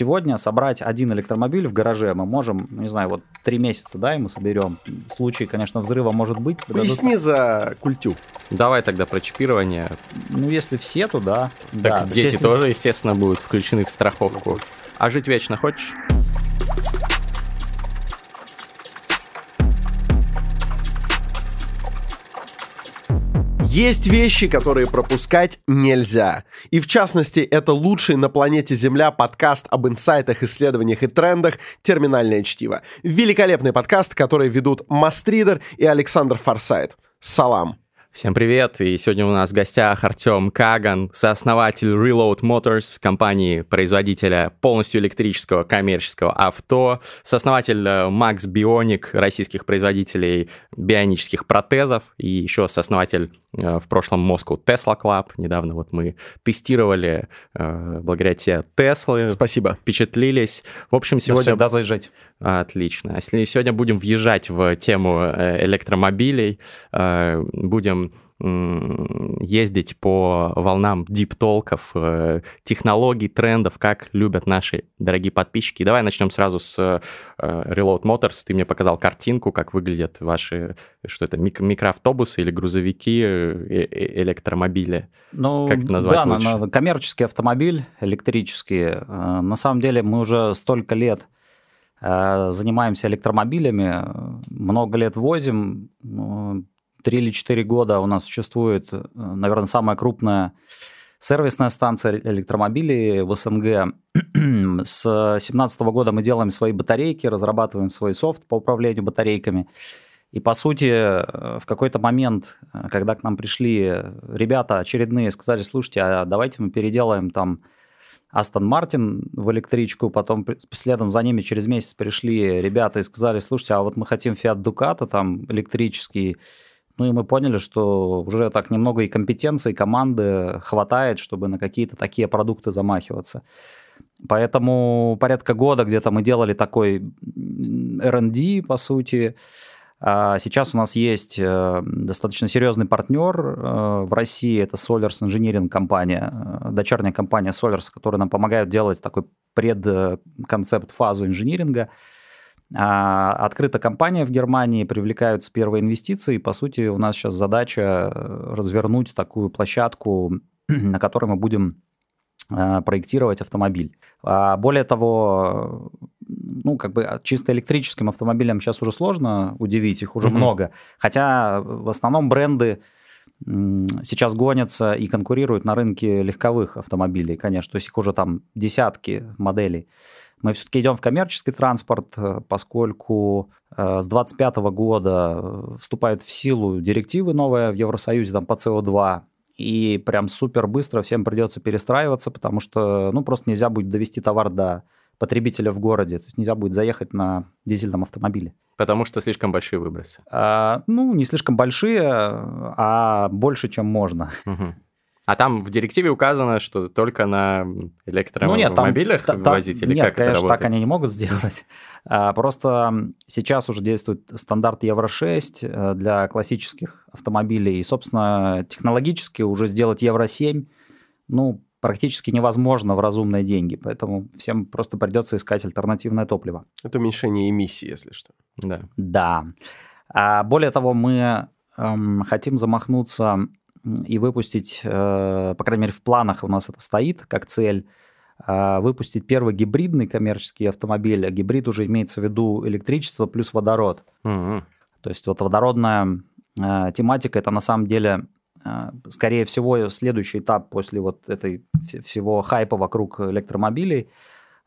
сегодня собрать один электромобиль в гараже мы можем, ну, не знаю, вот три месяца, да, и мы соберем. В случае, конечно, взрыва может быть. Поясни дадут... за культю. Давай тогда про чипирование. Ну, если все, то да. Так да, дети если... тоже, естественно, будут включены в страховку. А жить вечно хочешь? Есть вещи, которые пропускать нельзя. И в частности, это лучший на планете Земля подкаст об инсайтах, исследованиях и трендах «Терминальное чтиво». Великолепный подкаст, который ведут Мастридер и Александр Форсайт. Салам! Всем привет! И сегодня у нас в гостях Артем Каган, сооснователь Reload Motors, компании-производителя полностью электрического коммерческого авто, сооснователь э, Max Bionic, российских производителей бионических протезов, и еще сооснователь э, в прошлом Moscow Tesla Club. Недавно вот мы тестировали э, благодаря тебе Теслы. Спасибо. Впечатлились. В общем, сегодня... Всегда заезжать. Отлично. Если сегодня будем въезжать в тему э, электромобилей, э, будем ездить по волнам диптолков, э, технологий, трендов, как любят наши дорогие подписчики. Давай начнем сразу с Reload Motors. Ты мне показал картинку, как выглядят ваши, что это, микроавтобусы или грузовики, электромобили. Ну, как это назвать да, лучше? коммерческий автомобиль, электрический. На самом деле мы уже столько лет занимаемся электромобилями, много лет возим, 3 или 4 года у нас существует, э, наверное, самая крупная сервисная станция электромобилей в СНГ. С 2017 года мы делаем свои батарейки, разрабатываем свой софт по управлению батарейками. И, по сути, э, в какой-то момент, когда к нам пришли ребята очередные, сказали, слушайте, а давайте мы переделаем там Астон Мартин в электричку, потом следом за ними через месяц пришли ребята и сказали, слушайте, а вот мы хотим Fiat Ducato там электрический, ну и мы поняли, что уже так немного и компетенции, и команды хватает, чтобы на какие-то такие продукты замахиваться. Поэтому порядка года где-то мы делали такой R&D, по сути, сейчас у нас есть э, достаточно серьезный партнер э, в России, это Solars Engineering компания, э, дочерняя компания Solars, которая нам помогает делать такой предконцепт фазу инжиниринга. А, открыта компания в Германии, привлекаются первые инвестиции, и, по сути, у нас сейчас задача развернуть такую площадку, на которой мы будем проектировать автомобиль. А более того, ну, как бы чисто электрическим автомобилям сейчас уже сложно удивить, их уже mm-hmm. много. Хотя в основном бренды сейчас гонятся и конкурируют на рынке легковых автомобилей, конечно. То есть их уже там десятки моделей. Мы все-таки идем в коммерческий транспорт, э, поскольку э, с 2025 года э, вступают в силу директивы новые в Евросоюзе там, по СО2, и прям супер быстро всем придется перестраиваться, потому что ну, просто нельзя будет довести товар до потребителя в городе. То есть нельзя будет заехать на дизельном автомобиле. Потому что слишком большие выбросы. А, ну, не слишком большие, а больше, чем можно. Угу. А там в директиве указано, что только на электромобилях ну, нет, там, возить? Или нет, как конечно, это работает? так они не могут сделать. А, просто сейчас уже действует стандарт Евро-6 э, для классических автомобилей. И, собственно, технологически уже сделать Евро-7, ну, практически невозможно в разумные деньги, поэтому всем просто придется искать альтернативное топливо. Это уменьшение эмиссий, если что. Да. Да. А более того, мы эм, хотим замахнуться и выпустить, э, по крайней мере, в планах у нас это стоит как цель, э, выпустить первый гибридный коммерческий автомобиль. А гибрид уже имеется в виду электричество плюс водород. Угу. То есть вот водородная э, тематика это на самом деле а, скорее всего, следующий этап после вот этой всего хайпа вокруг электромобилей.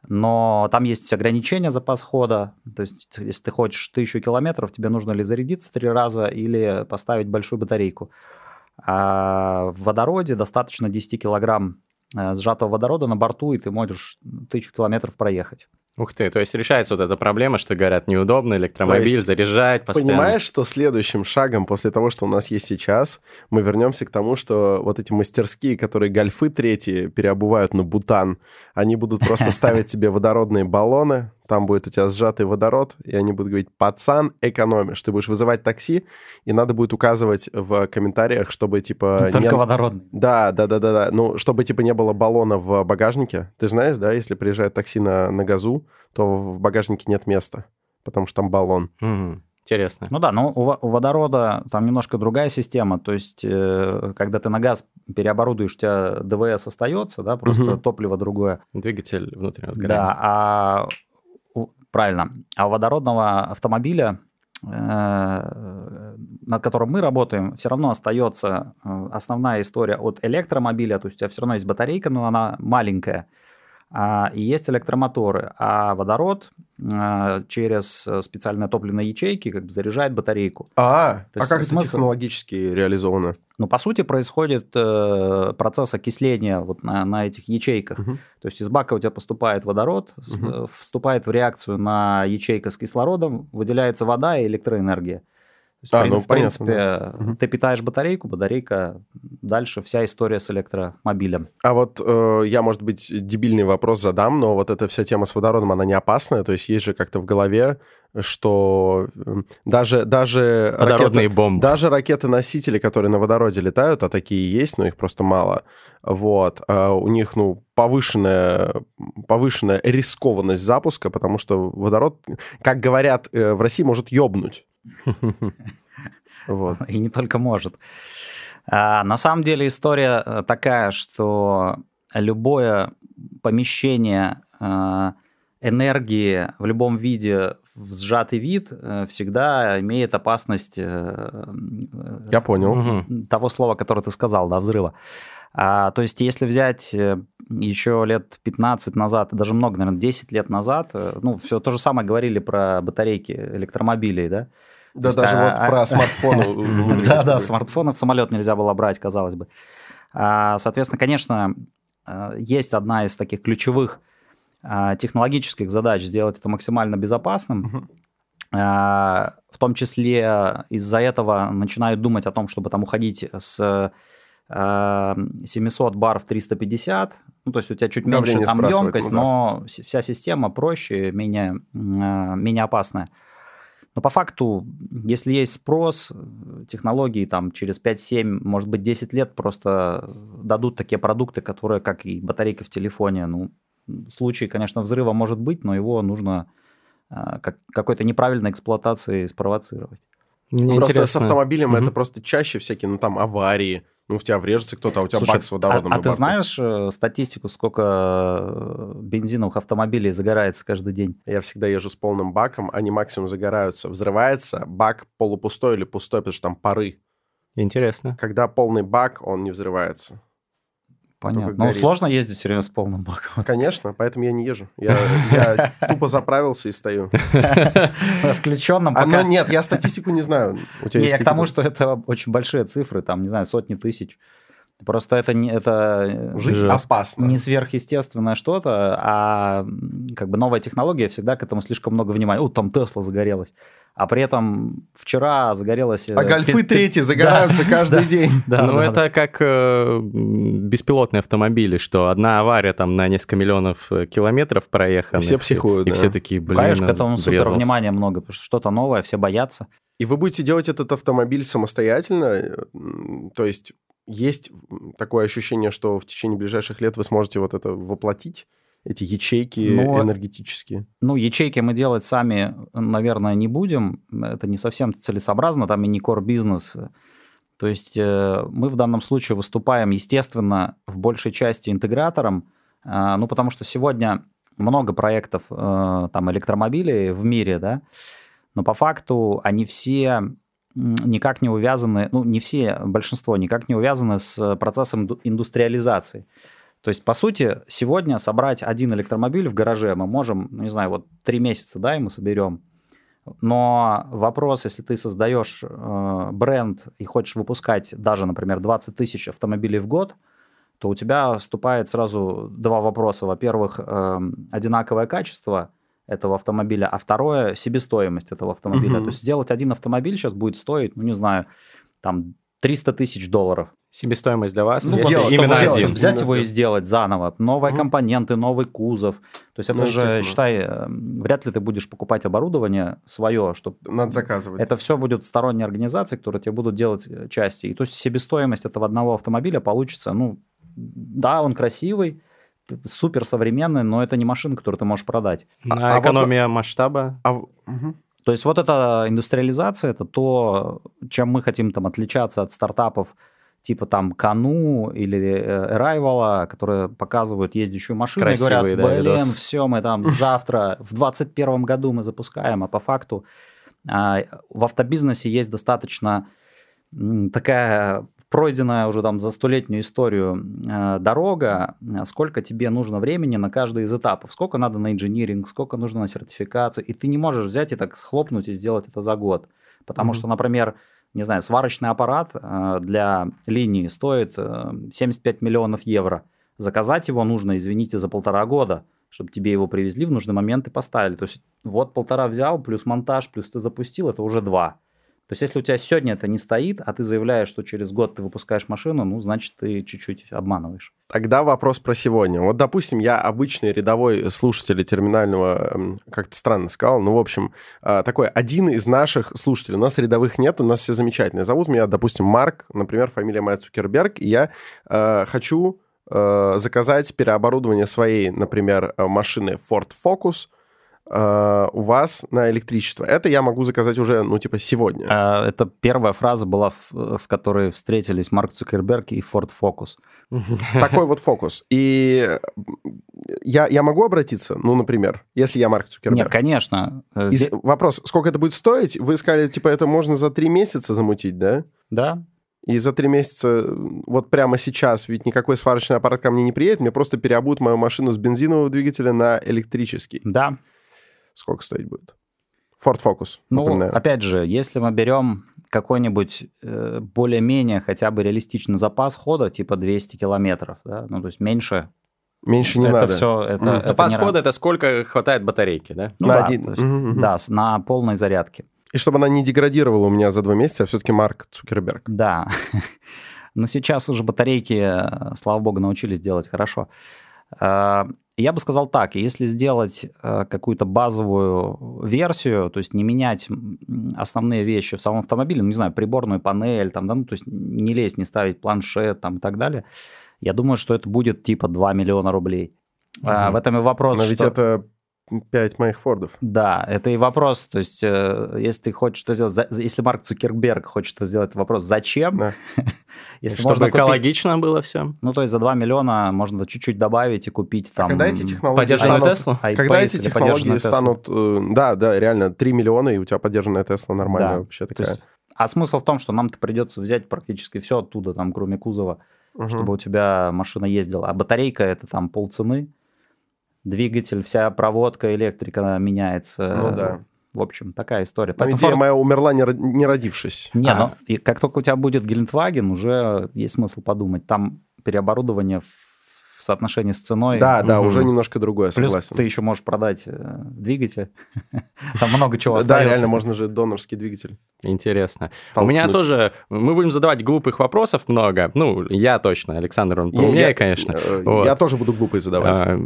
Но там есть ограничения запас хода. То есть, если ты хочешь тысячу километров, тебе нужно ли зарядиться три раза или поставить большую батарейку. А в водороде достаточно 10 килограмм э, сжатого водорода на борту, и ты можешь тысячу километров проехать. Ух ты, то есть решается вот эта проблема, что говорят, неудобно электромобиль есть, заряжать постоянно. Понимаешь, что следующим шагом после того, что у нас есть сейчас, мы вернемся к тому, что вот эти мастерские, которые гольфы третьи переобувают на бутан, они будут просто ставить себе водородные баллоны, там будет у тебя сжатый водород, и они будут говорить, пацан, экономишь. Ты будешь вызывать такси, и надо будет указывать в комментариях, чтобы, типа... Только не... водородный. Да, да, да, да, да. Ну, чтобы, типа, не было баллона в багажнике. Ты знаешь, да, если приезжает такси на, на газу, то в багажнике нет места, потому что там баллон. Угу. Интересно. Ну да, но у, у водорода там немножко другая система. То есть, э, когда ты на газ переоборудуешь, у тебя ДВС остается, да, просто угу. топливо другое. Двигатель внутреннего сгорания. Да, а правильно. А у водородного автомобиля, э, над которым мы работаем, все равно остается э, основная история от электромобиля. То есть у тебя все равно есть батарейка, но она маленькая а, и есть электромоторы, а водород а, через специальные топливные ячейки как бы заряжает батарейку. А, То а как смысл... это технологически реализовано? Ну, по сути, происходит э, процесс окисления вот на, на этих ячейках. Угу. То есть из бака у тебя поступает водород, угу. вступает в реакцию на ячейка с кислородом, выделяется вода и электроэнергия. То есть, а, ну, в принципе, понятно, да. ты питаешь батарейку, батарейка, дальше вся история с электромобилем. А вот э, я, может быть, дебильный вопрос задам, но вот эта вся тема с водородом, она не опасная? То есть есть же как-то в голове, что даже, даже, ракеты, бомбы. даже ракеты-носители, которые на водороде летают, а такие есть, но их просто мало, вот, а у них, ну, повышенная, повышенная рискованность запуска, потому что водород, как говорят э, в России, может ёбнуть. Вот. И не только может. А, на самом деле история э, такая, что любое помещение э, энергии в любом виде в сжатый вид э, всегда имеет опасность Я понял. того слова, которое ты сказал, да, взрыва. А, то есть, если взять еще лет 15 назад, даже много, наверное, 10 лет назад, ну, все то же самое говорили про батарейки электромобилей, да, да, есть, даже а, вот а, про смартфоны. Да, да, смартфоны в самолет нельзя было брать, казалось бы. А, соответственно, конечно, а, есть одна из таких ключевых технологических задач сделать это максимально безопасным. В том числе из-за этого начинают думать о том, чтобы там уходить с 700 бар в 350. Ну, то есть у тебя чуть меньше там емкость, ну, да. но вся система проще, менее, менее опасная. Но по факту, если есть спрос, технологии там через 5-7, может быть 10 лет просто дадут такие продукты, которые, как и батарейка в телефоне, ну, случай, конечно, взрыва может быть, но его нужно а, как, какой-то неправильной эксплуатации спровоцировать. Мне просто с автомобилем угу. это просто чаще всякие, ну там аварии, ну, в тебя врежется кто-то, а у тебя Слушай, бак с водородом. А, а ты знаешь э, статистику, сколько э, бензиновых автомобилей загорается каждый день? Я всегда езжу с полным баком, они максимум загораются. Взрывается бак полупустой или пустой, потому что там пары. Интересно. Когда полный бак, он не взрывается. Понятно. Ну, сложно ездить все время с полным баком. Конечно, поэтому я не езжу. Я, я тупо заправился и стою. С включенным пока... а, ну, Нет, я статистику не знаю. У тебя я к тому, что это очень большие цифры, там, не знаю, сотни тысяч. Просто это не это жить жестко. опасно. Не сверхъестественное что-то, а как бы новая технология всегда к этому слишком много внимания. О, там Тесла загорелась а при этом вчера загорелась... А гольфы третьи загораются каждый день. Ну, это как э, беспилотные автомобили, что одна авария там на несколько миллионов э, километров проехала. Все психуют, И все такие, блин, Конечно, к этому супер внимания много, потому что что-то новое, все боятся. И вы будете делать этот автомобиль самостоятельно? То есть есть такое ощущение, что в течение ближайших лет вы сможете вот это воплотить? эти ячейки Но, энергетические? Ну, ячейки мы делать сами, наверное, не будем. Это не совсем целесообразно, там и не core бизнес. То есть э, мы в данном случае выступаем, естественно, в большей части интегратором, э, ну, потому что сегодня много проектов э, там электромобилей в мире, да, но по факту они все никак не увязаны, ну, не все, большинство никак не увязаны с процессом индустриализации. То есть, по сути, сегодня собрать один электромобиль в гараже мы можем, ну, не знаю, вот три месяца, да, и мы соберем. Но вопрос, если ты создаешь э, бренд и хочешь выпускать даже, например, 20 тысяч автомобилей в год, то у тебя вступает сразу два вопроса. Во-первых, э, одинаковое качество этого автомобиля, а второе, себестоимость этого автомобиля. Угу. То есть сделать один автомобиль сейчас будет стоить, ну не знаю, там 300 тысяч долларов. Себестоимость для вас? Ну, сделать, именно сделать, один. Взять его и сделать заново. Новые mm компоненты, новый кузов. То есть это ну, же, считай, э, вряд ли ты будешь покупать оборудование свое, чтобы... Надо заказывать. Это все будет сторонние организации, которые тебе будут делать э, части. И то есть себестоимость этого одного автомобиля получится, ну, да, он красивый, супер современный, но это не машина, которую ты можешь продать. А, а экономия вот... масштаба? А... Угу. То есть вот эта индустриализация, это то, чем мы хотим там отличаться от стартапов, типа там Кану или э, Arrival, которые показывают ездящую машину Красивые, и говорят, блин, да, все, мы там завтра, в 2021 году мы запускаем, а по факту а, в автобизнесе есть достаточно такая пройденная уже там за столетнюю историю э, дорога, сколько тебе нужно времени на каждый из этапов, сколько надо на инжиниринг, сколько нужно на сертификацию, и ты не можешь взять и так схлопнуть и сделать это за год. Потому mm-hmm. что, например, не знаю, сварочный аппарат э, для линии стоит 75 э, миллионов евро. Заказать его нужно, извините, за полтора года, чтобы тебе его привезли в нужный момент и поставили. То есть вот полтора взял, плюс монтаж, плюс ты запустил, это уже два. То есть, если у тебя сегодня это не стоит, а ты заявляешь, что через год ты выпускаешь машину, ну, значит, ты чуть-чуть обманываешь. Тогда вопрос про сегодня. Вот, допустим, я обычный рядовой слушатель терминального, как-то странно сказал, ну, в общем, э, такой один из наших слушателей. У нас рядовых нет, у нас все замечательные. Зовут меня, допустим, Марк, например, фамилия моя Цукерберг, и я э, хочу э, заказать переоборудование своей, например, машины Ford Focus – Uh, у вас на электричество. Это я могу заказать уже, ну, типа, сегодня. Uh, это первая фраза была, в, в которой встретились Марк Цукерберг и Ford Focus. Такой вот фокус. И я, я могу обратиться, ну, например, если я Марк Цукерберг? Нет, конечно. Э, и вопрос, сколько это будет стоить? Вы сказали, типа, это можно за три месяца замутить, да? Да. И за три месяца, вот прямо сейчас, ведь никакой сварочный аппарат ко мне не приедет, мне просто переобут мою машину с бензинового двигателя на электрический. Да сколько стоить будет? Ford Focus. Ну, напоминаю. опять же, если мы берем какой-нибудь э, более-менее хотя бы реалистичный запас хода, типа 200 километров, да, ну, то есть меньше Меньше не это надо. Все, это, mm. это Запас хода это сколько хватает батарейки, да? Ну, на да, один. Есть, mm-hmm. Да, на полной зарядке. И чтобы она не деградировала у меня за два месяца, а все-таки Марк Цукерберг. Да. Но сейчас уже батарейки, э, слава богу, научились делать хорошо. Э, я бы сказал так, если сделать э, какую-то базовую версию, то есть не менять основные вещи в самом автомобиле, ну, не знаю, приборную панель, там, да, ну, то есть не лезть, не ставить планшет там, и так далее, я думаю, что это будет типа 2 миллиона рублей. Угу. А, в этом и вопрос, Но ведь что... это Пять моих фордов. Да, это и вопрос. То есть, э, если ты хочешь это сделать, если Марк Цукерберг хочет это сделать, вопрос, зачем? Да. если Чтобы экологично купить, было все. Ну, то есть за 2 миллиона можно чуть-чуть добавить и купить а там... когда эти технологии станут... Tesla? Когда эти технологии станут... Э, да, да, реально, 3 миллиона, и у тебя поддержанная Тесла нормальная да. вообще такая. Есть, а смысл в том, что нам-то придется взять практически все оттуда, там, кроме кузова, угу. чтобы у тебя машина ездила. А батарейка это там полцены двигатель, вся проводка, электрика меняется. Ну да. В общем, такая история. Но идея Ford... моя умерла, не, не родившись. Не, а. но и как только у тебя будет Гелендваген, уже есть смысл подумать. Там переоборудование в соотношении с ценой. Да, угу. да, уже немножко другое, Плюс согласен. ты еще можешь продать э, двигатель. Там много чего остается. Да, реально, можно же донорский двигатель. Интересно. У меня тоже... Мы будем задавать глупых вопросов много. Ну, я точно. Александр, он умнее, конечно. Э, я тоже буду глупые задавать. А,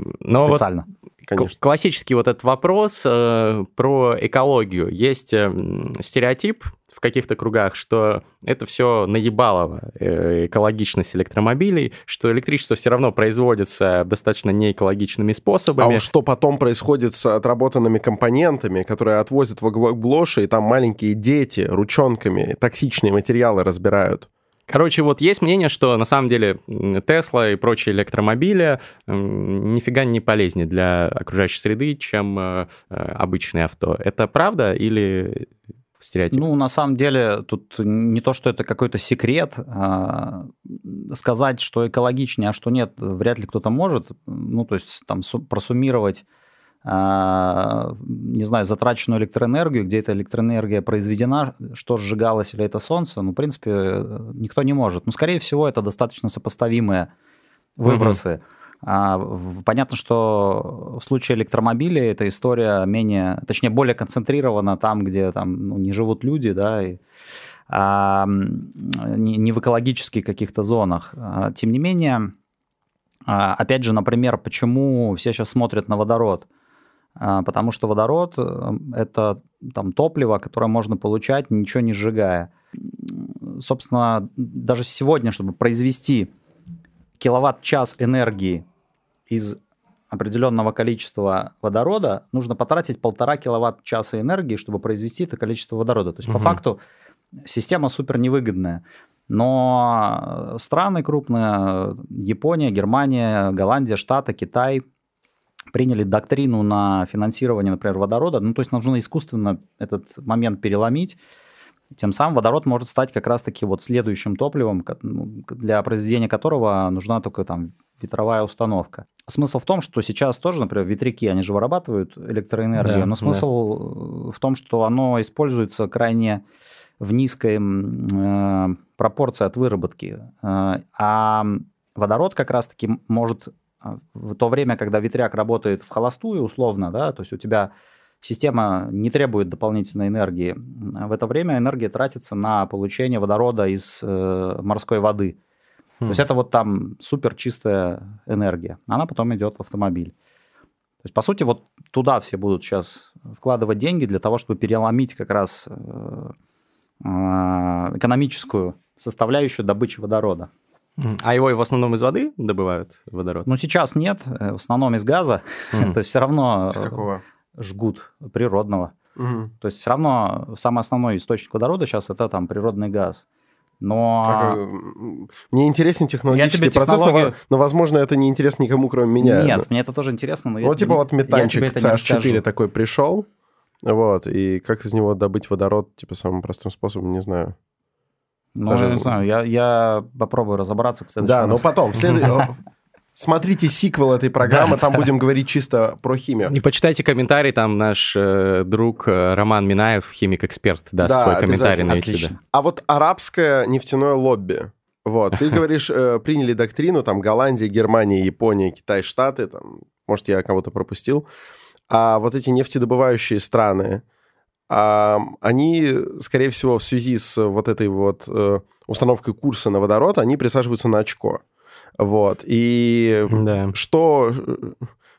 Специально. Конечно. Классический вот этот вопрос э, про экологию. Есть стереотип в каких-то кругах, что это все наебалово, э, экологичность электромобилей, что электричество все равно производится достаточно неэкологичными способами. А что потом происходит с отработанными компонентами, которые отвозят в Глоши, и там маленькие дети ручонками токсичные материалы разбирают? Короче, вот есть мнение, что на самом деле Тесла и прочие электромобили нифига не полезнее для окружающей среды, чем э, обычные авто. Это правда или стереотип? Ну, на самом деле, тут не то, что это какой-то секрет. А сказать, что экологичнее, а что нет, вряд ли кто-то может. Ну, то есть там просуммировать а, не знаю, затраченную электроэнергию, где эта электроэнергия произведена, что сжигалось или это солнце, ну, в принципе, никто не может. Но, скорее всего, это достаточно сопоставимые выбросы. Угу. А, понятно, что в случае электромобилей эта история менее, точнее, более концентрирована там, где там ну, не живут люди, да, и а, не в экологических каких-то зонах. А, тем не менее, а, опять же, например, почему все сейчас смотрят на водород? Потому что водород э, – это там, топливо, которое можно получать, ничего не сжигая. Собственно, даже сегодня, чтобы произвести киловатт-час энергии из определенного количества водорода, нужно потратить полтора киловатт-часа энергии, чтобы произвести это количество водорода. То есть, угу. по факту, система супер невыгодная. Но страны крупные, Япония, Германия, Голландия, Штаты, Китай, приняли доктрину на финансирование, например, водорода. Ну, то есть нужно искусственно этот момент переломить. Тем самым водород может стать как раз-таки вот следующим топливом, ну, для произведения которого нужна только там ветровая установка. Смысл в том, что сейчас тоже, например, ветряки, они же вырабатывают электроэнергию, да, но смысл да. в том, что оно используется крайне в низкой э, пропорции от выработки. Э, а водород как раз-таки может э, в то время, когда ветряк работает в холостую условно, да, то есть у тебя система не требует дополнительной энергии, в это время энергия тратится на получение водорода из э, морской воды. Хм. То есть это вот там супер чистая энергия. Она потом идет в автомобиль. То есть, по сути, вот туда все будут сейчас вкладывать деньги для того, чтобы переломить как раз э, а, экономическую составляющую добычи водорода. А его в основном из воды добывают водород? Ну, сейчас нет, э, в основном из газа. Mm. То есть все равно из какого? Жгут природного. Mm. То есть все равно самый основной источник водорода сейчас это там природный газ. Но... Как, мне интересен технологический процесс, технологию... но, но, возможно, это не интересно никому, кроме меня. Нет, но... мне это тоже интересно. Но вот типа вот метанчик CH4 такой пришел, вот, и как из него добыть водород, типа, самым простым способом, не знаю. Ну, Даже... я не знаю, я, я попробую разобраться, кстати. Да, но потом, в след... Смотрите сиквел этой программы, там будем говорить чисто про химию. И почитайте комментарий, там наш э, друг э, Роман Минаев, химик-эксперт, даст да, свой комментарий на YouTube. А вот арабское нефтяное лобби, вот, ты говоришь, э, приняли доктрину, там, Голландия, Германия, Япония, Китай, Штаты, там, может, я кого-то пропустил, а вот эти нефтедобывающие страны, а, они, скорее всего, в связи с вот этой вот э, установкой курса на водород, они присаживаются на очко. Вот. И да. что,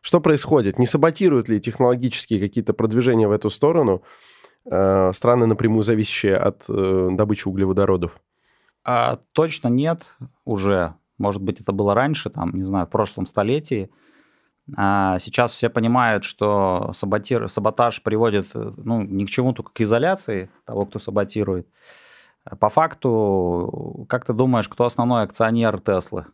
что происходит? Не саботируют ли технологические какие-то продвижения в эту сторону э, страны, напрямую зависящие от э, добычи углеводородов? А, точно нет уже. Может быть, это было раньше, там, не знаю, в прошлом столетии. А сейчас все понимают, что саботир, саботаж приводит ну, ни к чему, только к изоляции того, кто саботирует. По факту, как ты думаешь, кто основной акционер Теслы?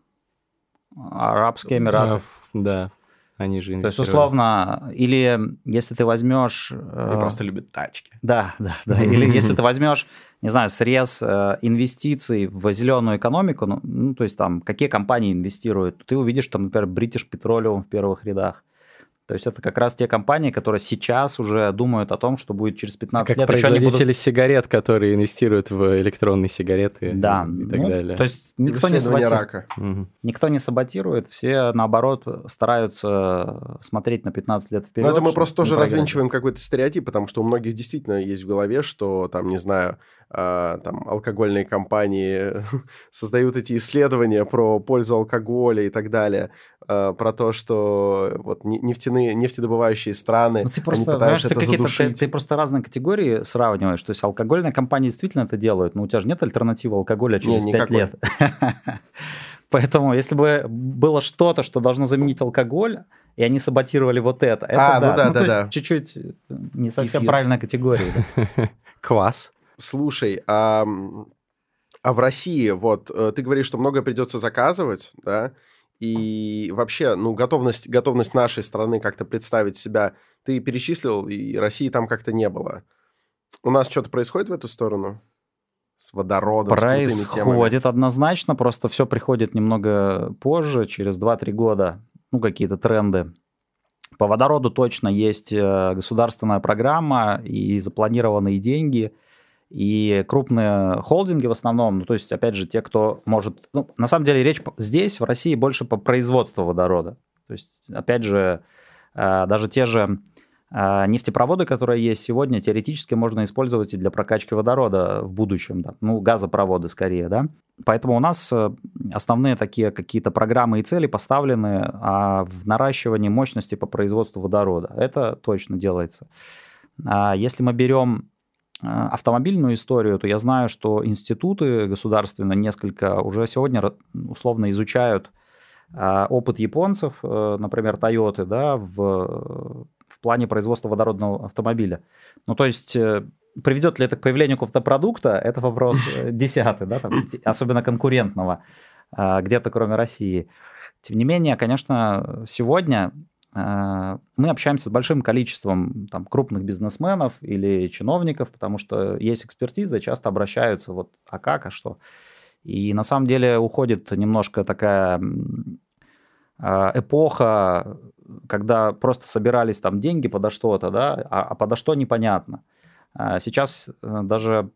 Арабские Эмираты. Да, да. Они же То есть, условно, или если ты возьмешь... Они э, просто любят тачки. Да, да, да. Или если ты возьмешь, не знаю, срез э, инвестиций в зеленую экономику, ну, ну, то есть там, какие компании инвестируют, ты увидишь там, например, British Petroleum в первых рядах. То есть это как раз те компании, которые сейчас уже думают о том, что будет через 15 как лет. Как производители будут... сигарет, которые инвестируют в электронные сигареты да, и так ну, далее. То есть никто не, саботирует, рака. никто не саботирует, все наоборот стараются смотреть на 15 лет вперед. Но это мы просто тоже развенчиваем какой-то стереотип, потому что у многих действительно есть в голове, что там, не знаю, а, там алкогольные компании создают эти исследования про пользу алкоголя и так далее, а, про то, что вот нефтяные, нефтедобывающие страны, ну, ты просто, они пытаются это задушить. Ты, ты просто разные категории сравниваешь, то есть алкогольные компании действительно это делают, но у тебя же нет альтернативы алкоголя через не, 5 лет. Поэтому, если бы было что-то, что должно заменить алкоголь, и они саботировали вот это, это а, да. Ну да, ну, да, то да. чуть-чуть не совсем Эфир. правильная категория. Квас. Слушай, а, а в России, вот, э, ты говоришь, что многое придется заказывать, да, и вообще, ну, готовность, готовность нашей страны как-то представить себя, ты перечислил, и России там как-то не было. У нас что-то происходит в эту сторону? С водородом, Происходит с однозначно, просто все приходит немного позже, через 2-3 года, ну, какие-то тренды. По водороду точно есть э, государственная программа и запланированные деньги – и крупные холдинги в основном, ну, то есть, опять же, те, кто может... Ну, на самом деле, речь здесь, в России, больше по производству водорода. То есть, опять же, э, даже те же А нефтепроводы, которые есть сегодня, теоретически можно использовать и для прокачки водорода в будущем, да. ну, газопроводы скорее, да. Поэтому у нас э, основные такие какие-то программы и цели поставлены а в наращивании мощности по производству водорода. Это точно делается. А если мы берем э, автомобильную историю, то я знаю, что институты государственные несколько уже сегодня условно изучают а, опыт японцев, э, например, Toyota, да, в в плане производства водородного автомобиля. Ну, то есть э, приведет ли это к появлению какого-то продукта, это вопрос э, десятый, да, там, особенно конкурентного, где-то кроме России. Тем не менее, конечно, сегодня э, мы общаемся с большим количеством там, крупных бизнесменов или чиновников, потому что есть экспертиза, часто обращаются вот, а как, а что. И на самом деле уходит немножко такая эпоха когда просто собирались там деньги подо что-то, да, а, а подо что непонятно. А сейчас э, даже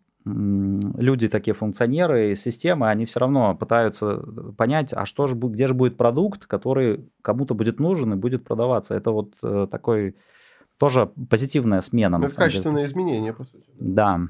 люди такие функционеры и системы, они все равно пытаются понять, а что же, где же будет продукт, который кому-то будет нужен и будет продаваться. Это вот э, такой тоже позитивная смена. Это качественное деле. изменение, по сути. Да.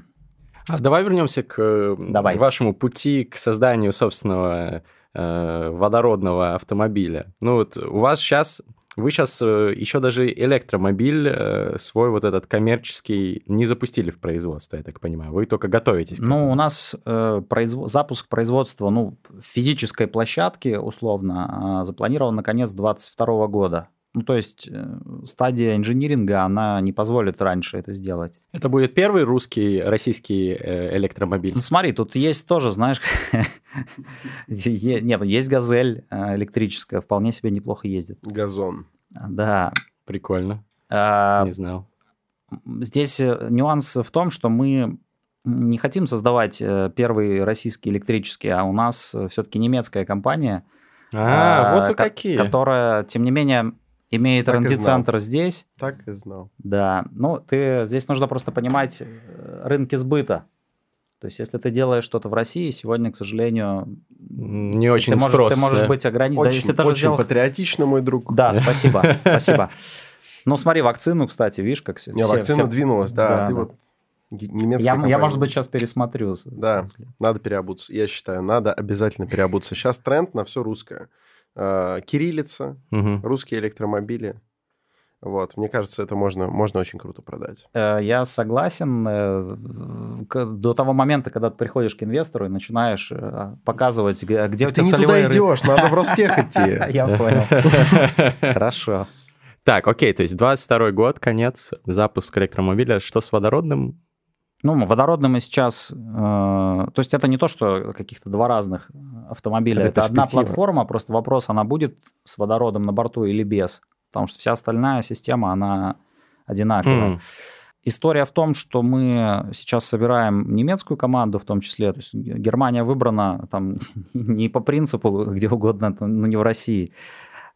А давай вернемся к э, давай. вашему пути к созданию собственного э, водородного автомобиля. Ну вот у вас сейчас вы сейчас э, еще даже электромобиль э, свой вот этот коммерческий не запустили в производство, я так понимаю. Вы только готовитесь. ну, у нас э, произв... запуск производства ну, физической площадки, условно, э, запланирован на конец 2022 года. Ну, то есть э, стадия инжиниринга, она не позволит раньше это сделать. Это будет первый русский, российский э, электромобиль? Ну, смотри, тут есть тоже, знаешь, нет, есть «Газель» э, электрическая, вполне себе неплохо ездит. Газон. Да. Прикольно. А, не знал. Здесь нюанс в том, что мы не хотим создавать первый российский электрический, а у нас все-таки немецкая компания, а, вот вы какие. Которая, тем не менее, имеет R&D-центр здесь. Так и знал. Да. Ну, ты здесь нужно просто понимать э, рынки сбыта. То есть, если ты делаешь что-то в России, сегодня, к сожалению, не очень ты можешь, спрос, ты можешь да. быть ограничен. Очень, да, если ты очень сделал... патриотично, мой друг. Да, спасибо, спасибо. Ну, смотри, вакцину, кстати, видишь, как все. Не, вакцина все... двинулась, да. да ты да. вот немецкая я, я, может быть, сейчас пересмотрю. Да, надо переобуться. Я считаю, надо обязательно переобуться. Сейчас тренд на все русское. Э, кириллица, угу. русские электромобили. Вот, мне кажется, это можно, можно очень круто продать. Э, я согласен. Э, до того момента, когда ты приходишь к инвестору и начинаешь показывать, где так у тебя ты не туда идешь, надо в Ростех идти. Я понял. Хорошо. Так, окей, то есть 22 год, конец, запуск электромобиля. Что с водородным? Ну, водородным мы сейчас... Э, то есть это не то, что каких-то два разных автомобиля. Это, это одна платформа, просто вопрос, она будет с водородом на борту или без. Потому что вся остальная система, она одинаковая. Mm. История в том, что мы сейчас собираем немецкую команду в том числе. То есть Германия выбрана там не по принципу где угодно, но не в России,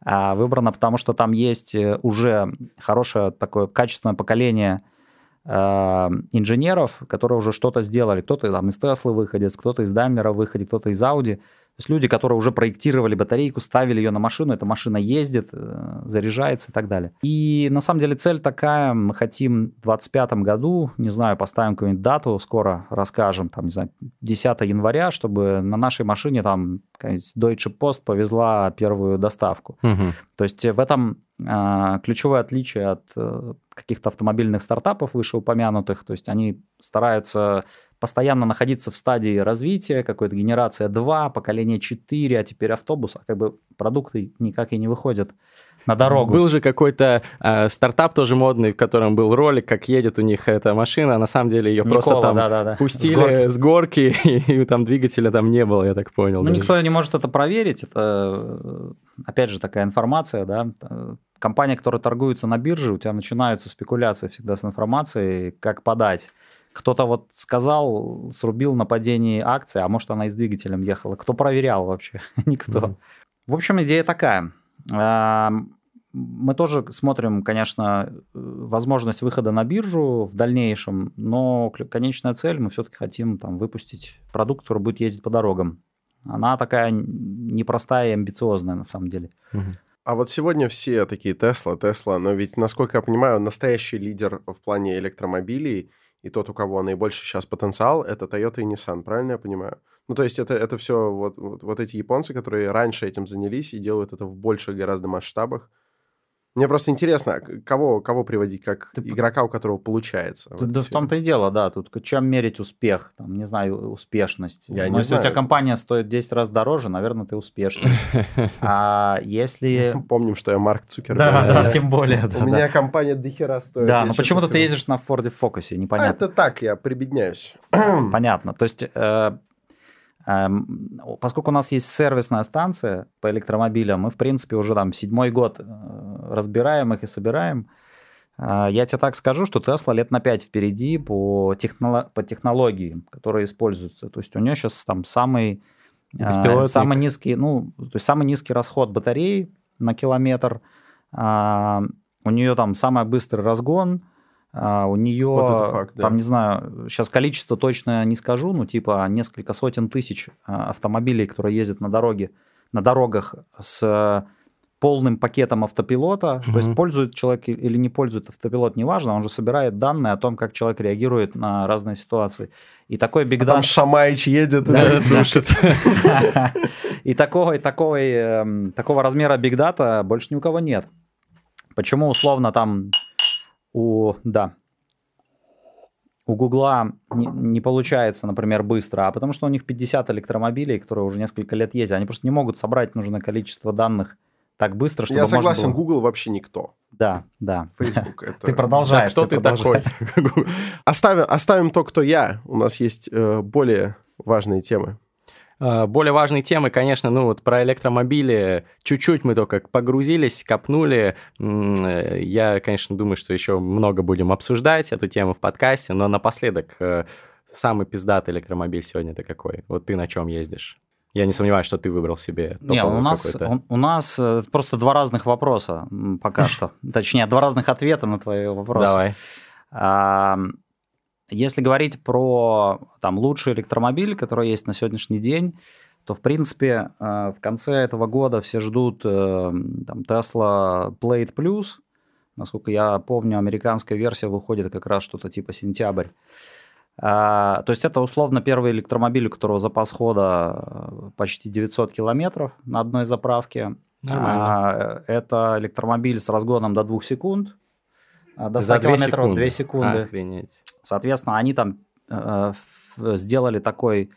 а выбрана потому, что там есть уже хорошее такое качественное поколение Э, инженеров, которые уже что-то сделали. Кто-то там из Теслы выходит, кто-то из Даймлера выходит, кто-то из Audi. То есть люди, которые уже проектировали батарейку, ставили ее на машину, эта машина ездит, э, заряжается и так далее. И на самом деле цель такая, мы хотим в 2025 году, не знаю, поставим какую-нибудь дату, скоро расскажем, там, не знаю, 10 января, чтобы на нашей машине там Deutsche Post повезла первую доставку. Угу. То есть в этом э, ключевое отличие от э, каких-то автомобильных стартапов вышеупомянутых, то есть они стараются постоянно находиться в стадии развития, какой-то генерация 2, поколение 4, а теперь автобус, а как бы продукты никак и не выходят на дорогу. Был же какой-то э, стартап тоже модный, в котором был ролик, как едет у них эта машина, а на самом деле ее Никола, просто там да, да, да. пустили с горки, с горки и, и там двигателя там не было, я так понял. Ну, даже. никто не может это проверить, это, опять же, такая информация, да, компания, которая торгуется на бирже, у тебя начинаются спекуляции всегда с информацией, как подать кто-то вот сказал, срубил на падении акции, а может она и с двигателем ехала. Кто проверял вообще? Никто. Mm-hmm. В общем, идея такая. Мы тоже смотрим, конечно, возможность выхода на биржу в дальнейшем, но конечная цель, мы все-таки хотим там выпустить продукт, который будет ездить по дорогам. Она такая непростая и амбициозная на самом деле. А вот сегодня все такие Тесла, Тесла, но ведь, насколько я понимаю, настоящий лидер в плане электромобилей и тот, у кого наибольший сейчас потенциал, это Toyota и Nissan, правильно я понимаю? Ну, то есть это, это все вот, вот, вот эти японцы, которые раньше этим занялись и делают это в больших гораздо масштабах. Мне просто интересно, кого, кого приводить как Ты... игрока, у которого получается. В да в том-то и дело, да. Тут чем мерить успех? Там, не знаю, успешность. Я Но не если знаю. у тебя компания стоит 10 раз дороже, наверное, ты успешный. А если... Помним, что я Марк Цукерберг. Да, да, тем более. У меня компания дохера стоит. Да, но почему-то ты ездишь на Ford Focus, непонятно. Это так, я прибедняюсь. Понятно. То есть э, поскольку у нас есть сервисная станция по электромобилям, мы, в принципе, уже там седьмой год э, разбираем их и собираем. Э, я тебе так скажу, что Tesla лет на 5 впереди по, технолог... по технологии, которые используются. То есть у нее сейчас там самый, э, самый низкий, ну, то есть самый низкий расход батареи на километр. У нее там самый быстрый разгон, а у нее, вот факт, да. там, не знаю, сейчас количество точно не скажу, ну, типа несколько сотен тысяч а, автомобилей, которые ездят на дороге, на дорогах с полным пакетом автопилота. Угу. То есть пользует человек или не пользует автопилот, неважно, он же собирает данные о том, как человек реагирует на разные ситуации. И такой бигдат... А там Шамайч едет и душит. И такого, такого, эм, такого размера бигдата больше ни у кого нет. Почему условно там у, да, у Гугла не, не получается, например, быстро, а потому что у них 50 электромобилей, которые уже несколько лет ездят. Они просто не могут собрать нужное количество данных так быстро, чтобы Я согласен, было... Google вообще никто. Да, да. Facebook это... Ты продолжаешь. Да, кто ты, ты такой? оставим, оставим то, кто я. У нас есть э, более важные темы. А, более важные темы, конечно, ну вот про электромобили чуть-чуть мы только погрузились, копнули. Я, конечно, думаю, что еще много будем обсуждать эту тему в подкасте, но напоследок, э, самый пиздатый электромобиль сегодня это какой? Вот ты на чем ездишь? Я не сомневаюсь, что ты выбрал себе Не, у нас, у, у нас э, просто два разных вопроса пока что. Точнее, два разных ответа на твои вопросы. Давай. Если говорить про там, лучший электромобиль, который есть на сегодняшний день, то, в принципе, э, в конце этого года все ждут э, там, Tesla Plate Plus. Насколько я помню, американская версия выходит как раз что-то типа сентябрь. А, то есть это условно первый электромобиль, у которого запас хода э, почти 900 километров на одной заправке. Нормально. А, это электромобиль с разгоном до 2 секунд. А, до 100 километров 2 секунды. Охренеть. Соответственно, они там э, сделали такой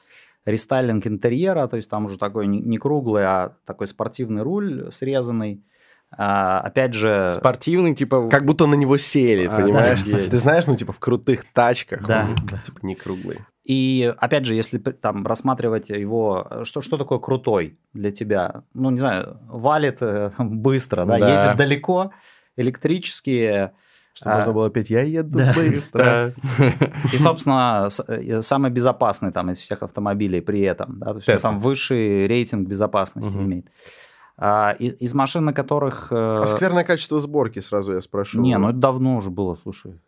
рестайлинг интерьера, то есть там уже такой не круглый, а такой спортивный руль срезанный. А, опять же... Спортивный, типа... Как будто на него сели, а, понимаешь? Да, Ты знаешь, ну, типа, в крутых тачках да, он, да. типа, не круглый. И, опять же, если там рассматривать его... Что, что такое крутой для тебя? Ну, не знаю, валит э, быстро, да, Да. едет далеко, электрические... Что А, можно было петь «Я еду да, быстро». И, собственно, э, самый безопасный там из всех автомобилей при этом, да, то есть сам высший рейтинг безопасности Мгм. имеет. А, и- из машин, на которых... э, А скверное качество сборки, сразу я спрошу. Не, ну это давно уже было, слушай.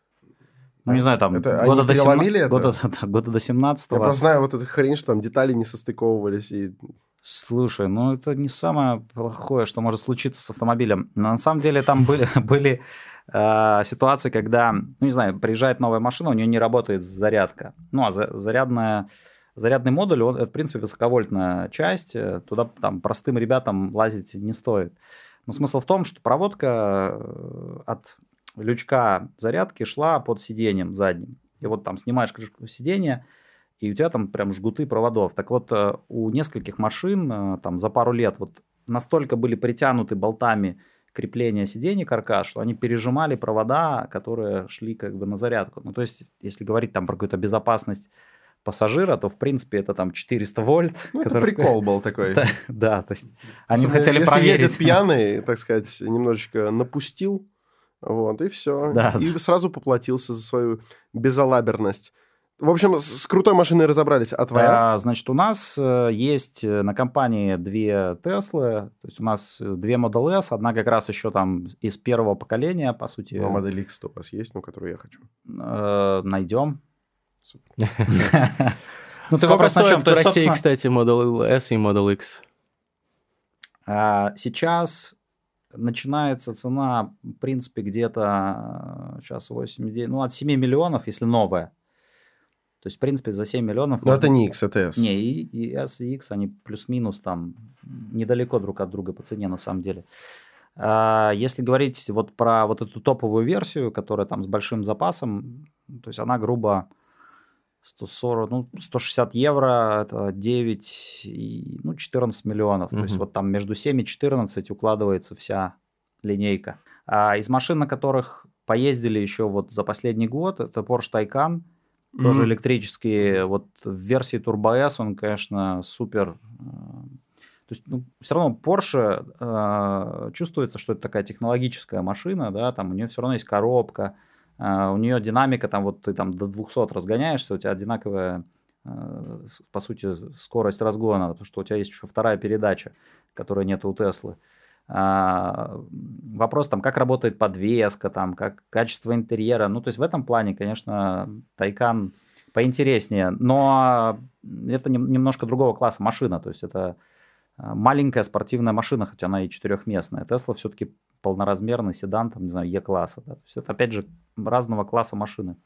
Ну, не знаю, там Это года, они до переломили 17 это? года, да, года до 17 Я просто знаю вот эту хрень, что там детали не состыковывались. И... Слушай, ну это не самое плохое, что может случиться с автомобилем. На самом деле там были, были э, ситуации, когда, ну не знаю, приезжает новая машина, у нее не работает зарядка. Ну а за- зарядная, зарядный модуль, он, это, в принципе, высоковольтная часть, э, туда там простым ребятам лазить не стоит. Но смысл в том, что проводка э, от лючка зарядки шла под сиденьем задним. И вот там снимаешь крышку сиденья, и у тебя там прям жгуты проводов. Так вот, э, у нескольких машин там за пару лет вот настолько были притянуты болтами крепления сидений каркас, что они пережимали провода, которые шли как бы на зарядку. Ну, то есть, если говорить там про какую-то безопасность пассажира, то, в принципе, это там 400 вольт. Ну, это который- прикол был такой. Да, Да, то есть они Особенно, хотели если проверить. едет пьяный, так сказать, немножечко напустил, вот, и все. Да. И сразу поплатился за свою безалаберность. В общем, с, крутой машиной разобрались. А твоя? А, значит, у нас э, есть э, на компании две Теслы, то есть у нас э, две Model S, одна как раз еще там из первого поколения, по сути. Ну, модель X у вас есть, ну, которую я хочу. Э, найдем. Ну, ты Сколько вопрос на чем? стоит в России, кстати, Model S и Model X? а, Сейчас начинается цена, в принципе, где-то сейчас 89, ну, от 7 миллионов, если новая. То есть, в принципе, за 7 миллионов... Но можно... это не X, это S. Не, и, и S, и X, они плюс-минус там недалеко друг от друга по цене, на самом деле. А, если говорить вот про вот эту топовую версию, которая там с большим запасом, то есть она грубо 140, ну, 160 евро, это 9, и, ну, 14 миллионов. Угу. То есть вот там между 7 и 14 укладывается вся линейка. А из машин, на которых поездили еще вот за последний год, это Porsche Taycan, тоже электрический. Вот в версии Turbo S он, конечно, супер. Э, то есть, ну, все равно Porsche э, чувствуется, что это такая технологическая машина, да, там у нее все равно есть коробка, а, у нее динамика, там вот ты там до 200 разгоняешься, у тебя одинаковая, а, по сути, скорость разгона, потому что у тебя есть еще вторая передача, которой нет у Теслы. А, вопрос там, как работает подвеска, там, как качество интерьера. Ну, то есть в этом плане, конечно, Тайкан поинтереснее, но это немножко другого класса машина, то есть это маленькая спортивная машина, хотя она и четырехместная. Тесла все-таки полноразмерный седан, там, не знаю, Е-класса. Да? То есть это, опять же, разного класса машины.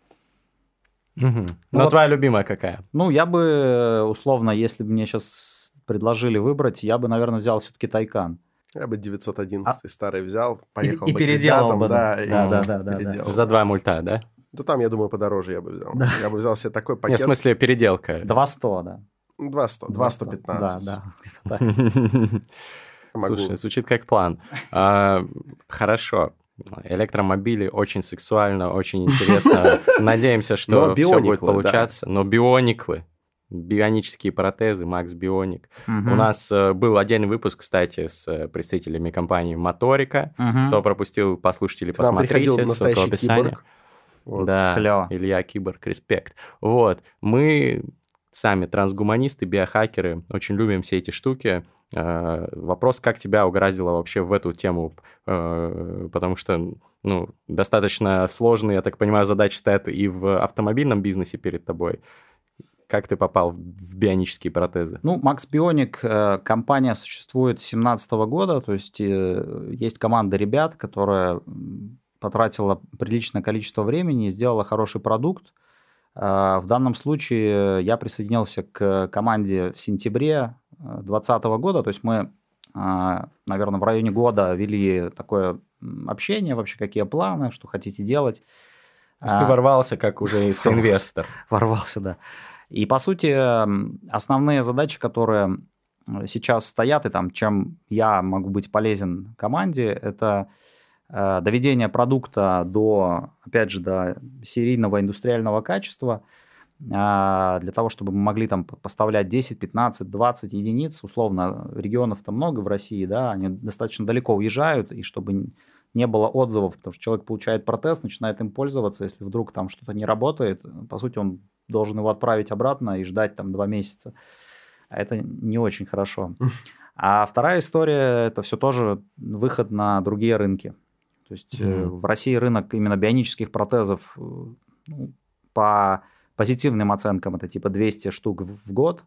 Угу. Ну, Но вот, твоя любимая какая? Ну, я бы, условно, если бы мне сейчас предложили выбрать, я бы, наверное, взял все-таки Тайкан. Я бы 911 а... старый взял, поехал и, и переделал бы, да, да, и, да, да, да, да, За два мульта, да? Да там, я думаю, подороже я бы взял. Да. Я бы взял себе такой пакет. Нет, в смысле переделка. 200, да. 200, 215. Да, да. Слушай, звучит как план. А, хорошо. Электромобили очень сексуально, очень интересно. Надеемся, что все будет получаться. Но биониклы, бионические протезы, Макс Бионик. Угу. У нас э, был отдельный выпуск, кстати, с э, представителями компании Моторика. Угу. Кто пропустил, послушайте или посмотрите, ссылка в описании. Вот. Да, Клево. Илья Киборг, респект. Вот, мы сами трансгуманисты, биохакеры, очень любим все эти штуки. Э, вопрос, как тебя угораздило вообще в эту тему, э, потому что ну, достаточно сложные, я так понимаю, задачи стоят и в автомобильном бизнесе перед тобой. Как ты попал в бионические протезы? Ну, Max Bionic, э, компания существует с 2017 года, то есть есть команда ребят, которая потратила приличное количество времени и сделала хороший продукт. В данном случае я присоединился к команде в сентябре 2020 года. То есть мы, наверное, в районе года вели такое общение, вообще какие планы, что хотите делать. То есть ты а, ворвался как уже инвестор. Ворвался, да. И, по сути, основные задачи, которые сейчас стоят, и там, чем я могу быть полезен команде, это э, доведение продукта до, опять же, до серийного индустриального качества – а, для того, чтобы мы могли там поставлять 10, 15, 20 единиц, условно, регионов-то много в России, да, они достаточно далеко уезжают, и чтобы не было отзывов, потому что человек получает протез, начинает им пользоваться, если вдруг там что-то не работает, по сути, он должен его отправить обратно и ждать там два месяца. А это не очень хорошо. А вторая история – это все тоже выход на другие рынки. То есть mm-hmm. в России рынок именно бионических протезов э, ну, по позитивным оценкам это типа 200 штук в год.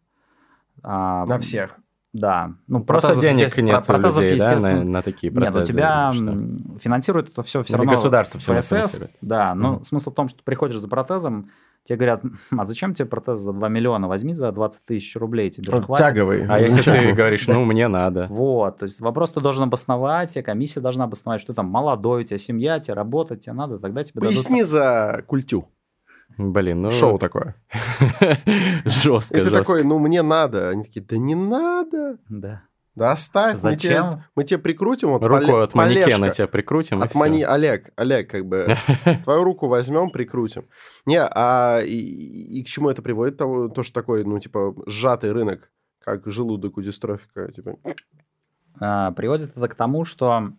А, на всех? Да. Ну, Просто денег нет протезов, у людей, да, на, на такие протезы? Нет, у тебя что? финансирует это все все Или равно государство все ПСС. Да, но mm-hmm. смысл в том, что приходишь за протезом, тебе говорят, а зачем тебе протез за 2 миллиона? Возьми за 20 тысяч рублей, тебе же хватит. Тяговый. А если ты говоришь, ну, мне надо. Вот, то есть вопрос ты должен обосновать, комиссия должна обосновать, что там молодой, у тебя семья, тебе работать, тебе надо, тогда тебе Поясни за культю. Блин, ну... Шоу такое. Жестко, И ты такой, ну, мне надо. Они такие, да не надо. Да. Да оставь, Зачем? Мы, тебе, мы тебе прикрутим. Вот, руку поле, от манекена тебе прикрутим. От мани... Олег, Олег, как бы, твою руку возьмем, прикрутим. Не, а и, и к чему это приводит? То, то, что такой, ну, типа, сжатый рынок, как желудок у дистрофика. Типа. А, приводит это к тому, что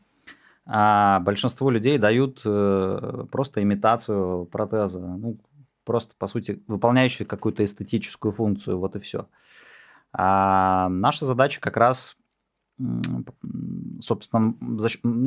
а, большинству людей дают э, просто имитацию протеза. Ну, просто, по сути, выполняющий какую-то эстетическую функцию, вот и все. А наша задача как раз, собственно,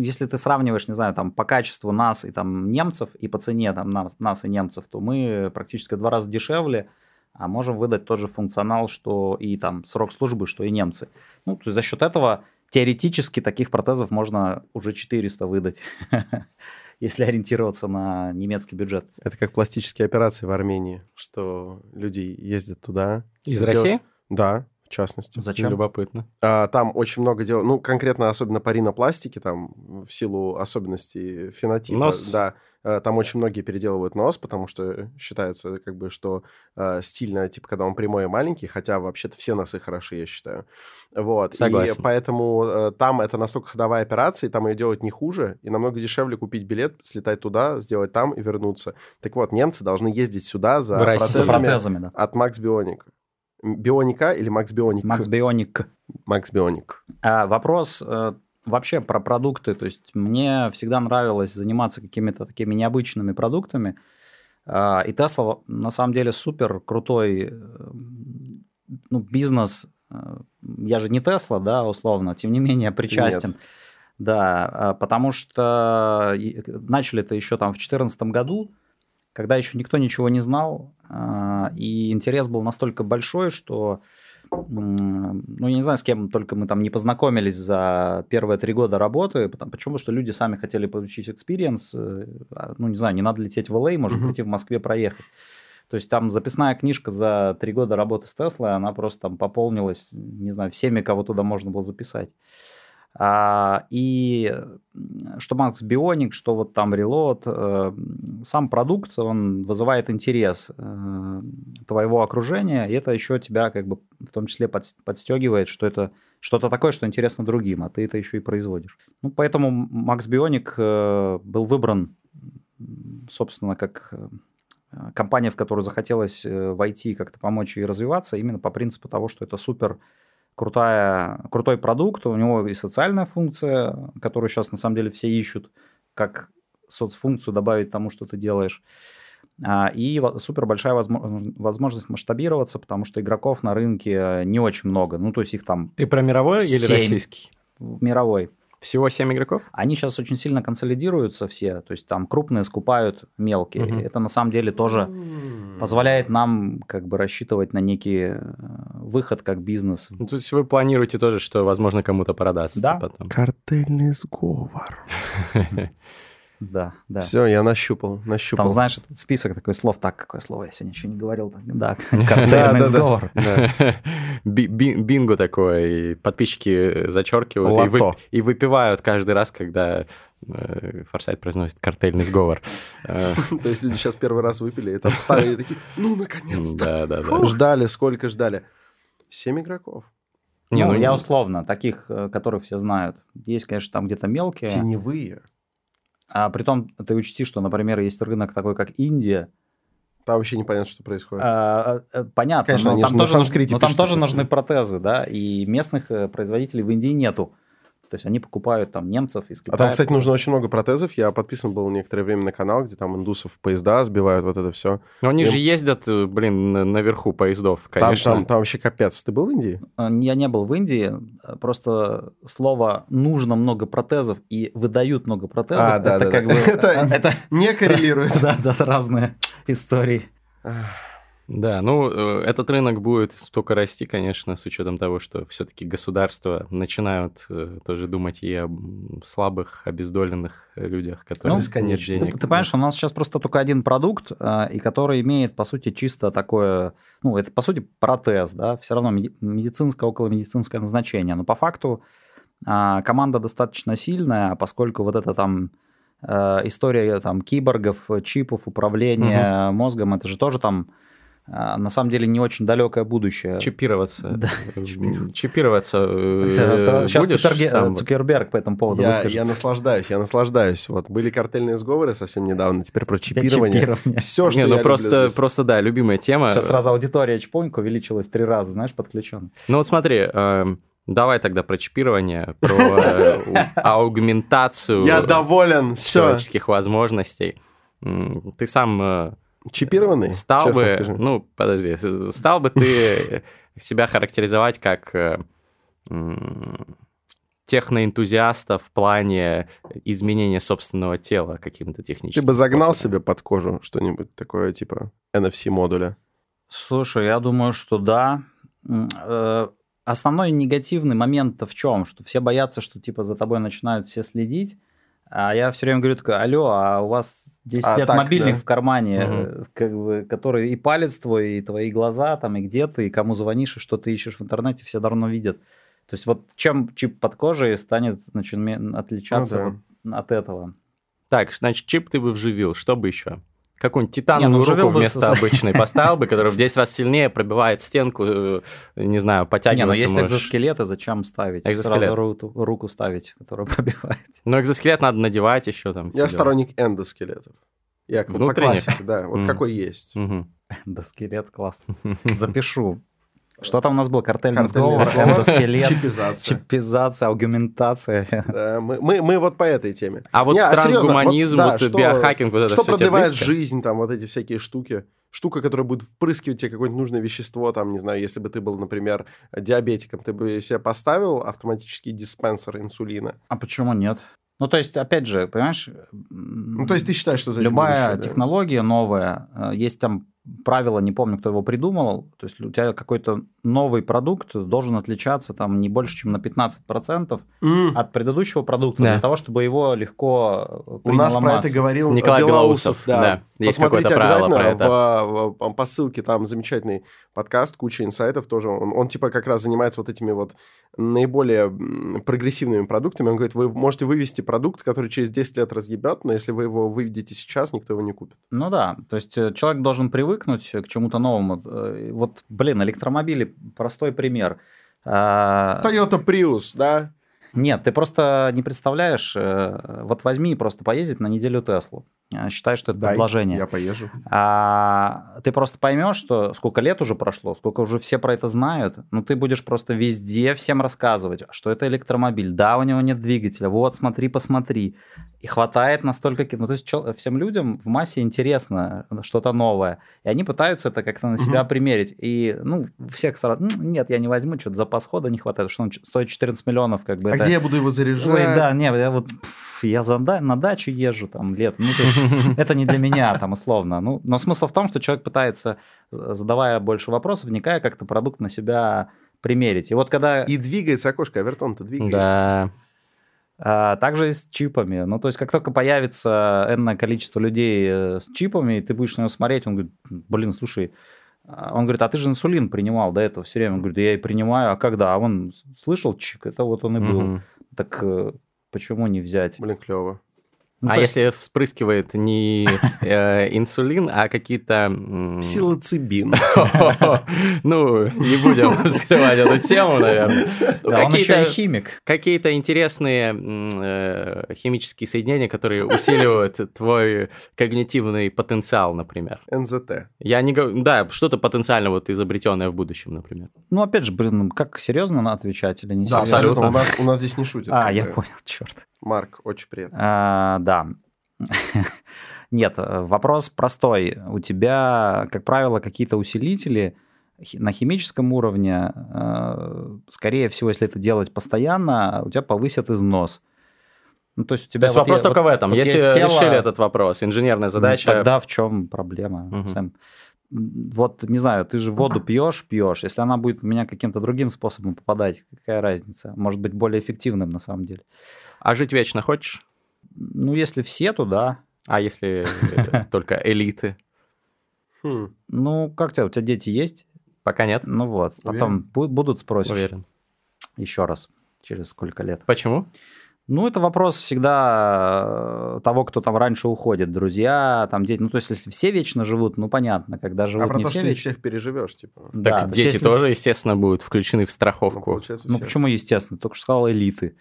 если ты сравниваешь, не знаю, там по качеству нас и там немцев, и по цене там нас, нас и немцев, то мы практически в два раза дешевле, а можем выдать тот же функционал, что и там срок службы, что и немцы. Ну, то есть за счет этого теоретически таких протезов можно уже 400 выдать, если ориентироваться на немецкий бюджет. Это как пластические операции в Армении, что люди ездят туда. Из России? Да, в частности. Зачем? Любопытно. А, там очень много дел, ну, конкретно особенно по ринопластике, там, в силу особенностей фенотипа. Нос? Да, э, там очень многие переделывают нос, потому что считается, как бы, что э, стильно, типа, когда он прямой и маленький, хотя вообще-то все носы хороши, я считаю. Вот. Согласен. И поэтому э, там это настолько ходовая операция, и там ее делать не хуже, и намного дешевле купить билет, слетать туда, сделать там и вернуться. Так вот, немцы должны ездить сюда за протезами, Протезами, да. от Max Bionic. Бионика или Макс Бионик? Макс Бионик. Макс Бионик. А, вопрос э, вообще про продукты. То есть мне всегда нравилось заниматься какими-то такими необычными продуктами. А, и Tesla на самом деле супер крутой э, ну, бизнес. Э, Я же не Tesla, да, условно, тем не менее причастен. Нет. Да, а, потому что и- начали это еще там в 2014 году, когда еще никто ничего не знал, а, и интерес был настолько большой, что, ну, я не знаю, с кем только мы там не познакомились за первые три года работы, потому, почему? Потому что люди сами хотели получить experience, э, а, ну, не знаю, не надо лететь в LA, можно Мгм. прийти в Москве проехать. То есть там записная книжка за три года работы с Теслой, она просто там пополнилась, не знаю, всеми, кого туда можно было записать. А, и что Макс Бионик, что вот там Reload, э, сам продукт, он вызывает интерес э, твоего окружения, и это еще тебя как бы в том числе подс- подстегивает, что это что-то такое, что интересно другим, а ты это еще и производишь. Ну, поэтому Макс Бионик э, был выбран, собственно, как э, компания, в которую захотелось э, войти, как-то помочь ей развиваться, именно по принципу того, что это супер крутая, крутой продукт, у него и социальная функция, которую сейчас на самом деле все ищут, как соцфункцию добавить тому, что ты делаешь. А, И супер большая возможно- возможность масштабироваться, потому что игроков на рынке не очень много. Ну, то есть их там Ты про мировой или Семь. российский? мировой. Всего 7 игроков? Они сейчас очень сильно консолидируются все, то есть там крупные скупают мелкие. Мгм. Это на самом деле тоже позволяет нам как бы рассчитывать на некий э, выход как бизнес. Ну, То есть вы планируете тоже, что, возможно, кому-то продастся Да. потом? Картельный сговор. Да, да. Все, я нащупал, нащупал. Там, знаешь, этот список такой слов, так, какое слово я сегодня еще не говорил. Да, картельный сговор. Бинго такое, и подписчики зачеркивают и, выпивают каждый раз, когда э, Форсайт произносит картельный сговор. Э, То есть люди сейчас первый раз выпили, и там ставили такие, ну, наконец-то. Да, да, да. Ждали, сколько ждали? Семь игроков. Не, ну, ну, я условно, таких, э, которых все знают. Есть, конечно, там где-то мелкие. Теневые. А при том, ты учти, что, например, есть рынок такой, как Индия. Там вообще непонятно, что происходит. А, э, Понятно, Конечно, но там, тоже, но там тоже нужны протезы, да, и местных э, производителей в Индии нету. То есть они покупают там немцев из А Китая. там, кстати, нужно очень много протезов. Я подписан был некоторое время на канал, где там индусов поезда сбивают, вот это все. Ну, они Я- же ездят, э, блин, на- наверху поездов, Там, конечно. там, там вообще капец. Ты был в Индии? Э, Я не был в Индии, просто слово «нужно много протезов» и «выдают много протезов» А, да, это да, как да. бы... Это это Не коррелирует. да, да, разные истории. Да, ну, э, этот рынок будет только расти, конечно, с учетом того, что все-таки государства начинают э, тоже думать и о слабых, обездоленных людях, которые Ну, нет денег. Ты, ты понимаешь, у нас сейчас просто только один продукт, э, и который имеет, по сути, чисто такое, ну, это, по сути, протез, да, все равно меди- медицинское, околомедицинское назначение, но по факту а, команда достаточно сильная, поскольку вот эта там э, история там киборгов, чипов, управления мозгом, это же тоже там а, на самом деле не очень далекое будущее. Чипироваться. Да, Э, чипироваться. Чипироваться э, Сейчас будешь Цукерге- сам? Цукерберг по этому поводу Я, выскажется. я наслаждаюсь, я наслаждаюсь. Вот были картельные сговоры совсем недавно, теперь про чипирование. Чипирование. Все, что Не, я ну просто, люблю здесь. просто, да, любимая тема. Сейчас сразу аудитория Чпонька увеличилась три раза, знаешь, подключен. Ну вот смотри, эм, давай тогда про чипирование, про э, аугментацию Я доволен. Все. человеческих возможностей. Ты сам э, Чипированный? стал Честно бы, скажи. ну подожди, стал бы ты себя характеризовать как э, техноэнтузиаста в плане изменения собственного тела каким-то Ты техническим бы загнал способом? себе под кожу что-нибудь такое, типа NFC-модуля? Слушай, я думаю, что да. Э, основной негативный момент-то в чем? Что все боятся, что типа за тобой начинают все следить, а я все время говорю такой, алло, а у вас 10 а, лет так, мобильник да. в кармане, угу. как бы, который и палец твой, и твои глаза, там, и где ты, и кому звонишь, и что ты ищешь в интернете, все давно видят. То есть вот чем чип под кожей станет значит, отличаться ну, да. вот от этого. Так, значит, чип ты бы вживил, что бы еще? Какую-нибудь титановую не, ну, руку вместо бы... обычной поставил бы, которая в 10 раз сильнее пробивает стенку, э, не знаю, подтягивается. Не, но есть можешь. экзоскелеты, зачем ставить? Экзоскелет. Сразу руку, руку ставить, которая пробивает. Но экзоскелет надо надевать еще там. Я сторонник эндоскелетов. Я Внутренних? по классике, да, вот какой есть. Эндоскелет, классно. Запишу. Что там у нас был? Картельный, Картельный сговор, эндоскелет, чипизация. чипизация, аугментация. Да, мы, мы, мы вот по этой теме. А вот Не, а трансгуманизм, вот, да, вот что, биохакинг, вот это Что продлевает жизнь, там вот эти всякие штуки. Штука, которая будет впрыскивать тебе какое-нибудь нужное вещество, там, не знаю, если бы ты был, например, диабетиком, ты бы себе поставил автоматический диспенсер инсулина? А почему нет? Ну, то есть, опять же, понимаешь... Ну, то есть ты считаешь, что за Любая будущее, технология да? новая, э, есть там правило, не помню, кто его придумал, то есть у тебя какой-то новый продукт должен отличаться там не больше, чем на 15% mm. от предыдущего продукта, да. для того, чтобы его легко У нас про масса. это говорил Николай Белоусов. Да. да. Есть Посмотрите обязательно про это. В, в, по ссылке, там замечательный подкаст, куча инсайтов тоже. Он, он типа как раз занимается вот этими вот наиболее прогрессивными продуктами. Он говорит, вы можете вывести продукт, который через 10 лет разъебет, но если вы его выведете сейчас, никто его не купит. Ну да, то есть э, человек должен привыкнуть к чему-то новому. Э, вот, блин, электромобили, простой пример. А, Toyota Prius, да? Нет, ты просто не представляешь, э, вот возьми и просто поездить на неделю Теслу. Э, считай, что это Дай, предложение. Я поезжу. А, ты просто поймешь, что сколько лет уже прошло, сколько уже все про это знают, ну ты будешь просто везде всем рассказывать, что это электромобиль, да, у него нет двигателя, вот смотри, посмотри. И хватает настолько... Ну, то есть всем людям в массе интересно что-то новое. И они пытаются это как-то на себя угу. примерить. И, ну, всех сразу... Нет, я не возьму, что-то запас хода не хватает, что он стоит 14 миллионов. Как бы, а это... где я буду его заряжать? Ой, да, нет, я вот... Я за, на дачу езжу там лет. Ну, это не для меня там условно. Ну, но смысл в том, что человек пытается, задавая больше вопросов, вникая, как-то продукт на себя примерить. И вот когда... И двигается окошко, авертон-то двигается. Да. А, также и с чипами. Ну, то есть, как только появится энное количество людей э, с чипами, и ты будешь на него смотреть, он говорит, блин, слушай, а, он говорит, а ты же инсулин принимал до этого все время. Он говорит, да я и принимаю, а когда? А он слышал чик, это вот он и был. Угу. Так э, почему не взять? Блин, клево. Ну, а есть... если вспрыскивает не э, инсулин, а какие-то... Псилоцибин. Ну, не будем скрывать эту тему, наверное. Ну, он еще и химик. Какие-то интересные э, химические соединения, которые усиливают твой когнитивный потенциал, например. НЗТ. Я не говорю... Да, что-то потенциально вот изобретенное в будущем, например. Ну, опять же, блин, как серьезно надо отвечать или не серьезно? Да, абсолютно. У нас здесь не шутят. А, я понял, черт. Марк, очень приятно. А, да. Нет, вопрос простой. У тебя, как правило, какие-то усилители на химическом уровне, э, скорее всего, если это делать постоянно, у тебя повысят износ. Ну, то есть у тебя... То есть вот вопрос только вот, в этом. Вот если тело, решили этот вопрос, инженерная задача... Ну, тогда в чем проблема? Угу. Сэм? Вот, не знаю, ты же воду пьешь, пьешь. Если она будет в меня каким-то другим способом попадать, какая разница? Может быть, более эффективным на самом деле. А жить вечно хочешь? Ну, если все, то да. А если э, только элиты? Хм. Ну, как тебя, у тебя дети есть? Пока нет. Ну вот, потом будут спросить. Уверен. Еще раз, через сколько лет. Почему? Ну, это вопрос всегда э, того, кто там раньше уходит, друзья, там дети. Ну, то есть, если все вечно живут, ну, понятно, когда живут а про не то, все что ты вечно... всех переживешь, типа. Так да, дети если... тоже, естественно, будут включены в страховку. Ну, ну почему естественно? Только что сказал элиты.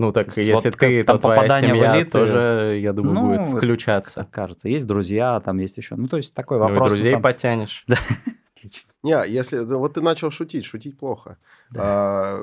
Ну, так если вот ты, то твоя семья элиты, тоже, я думаю, ну, будет включаться. Кажется. Есть друзья, там есть еще. Ну, то есть, такой вопрос. Ну, и друзей сам... подтянешь. Не, если вот ты начал шутить, шутить плохо. Да. А,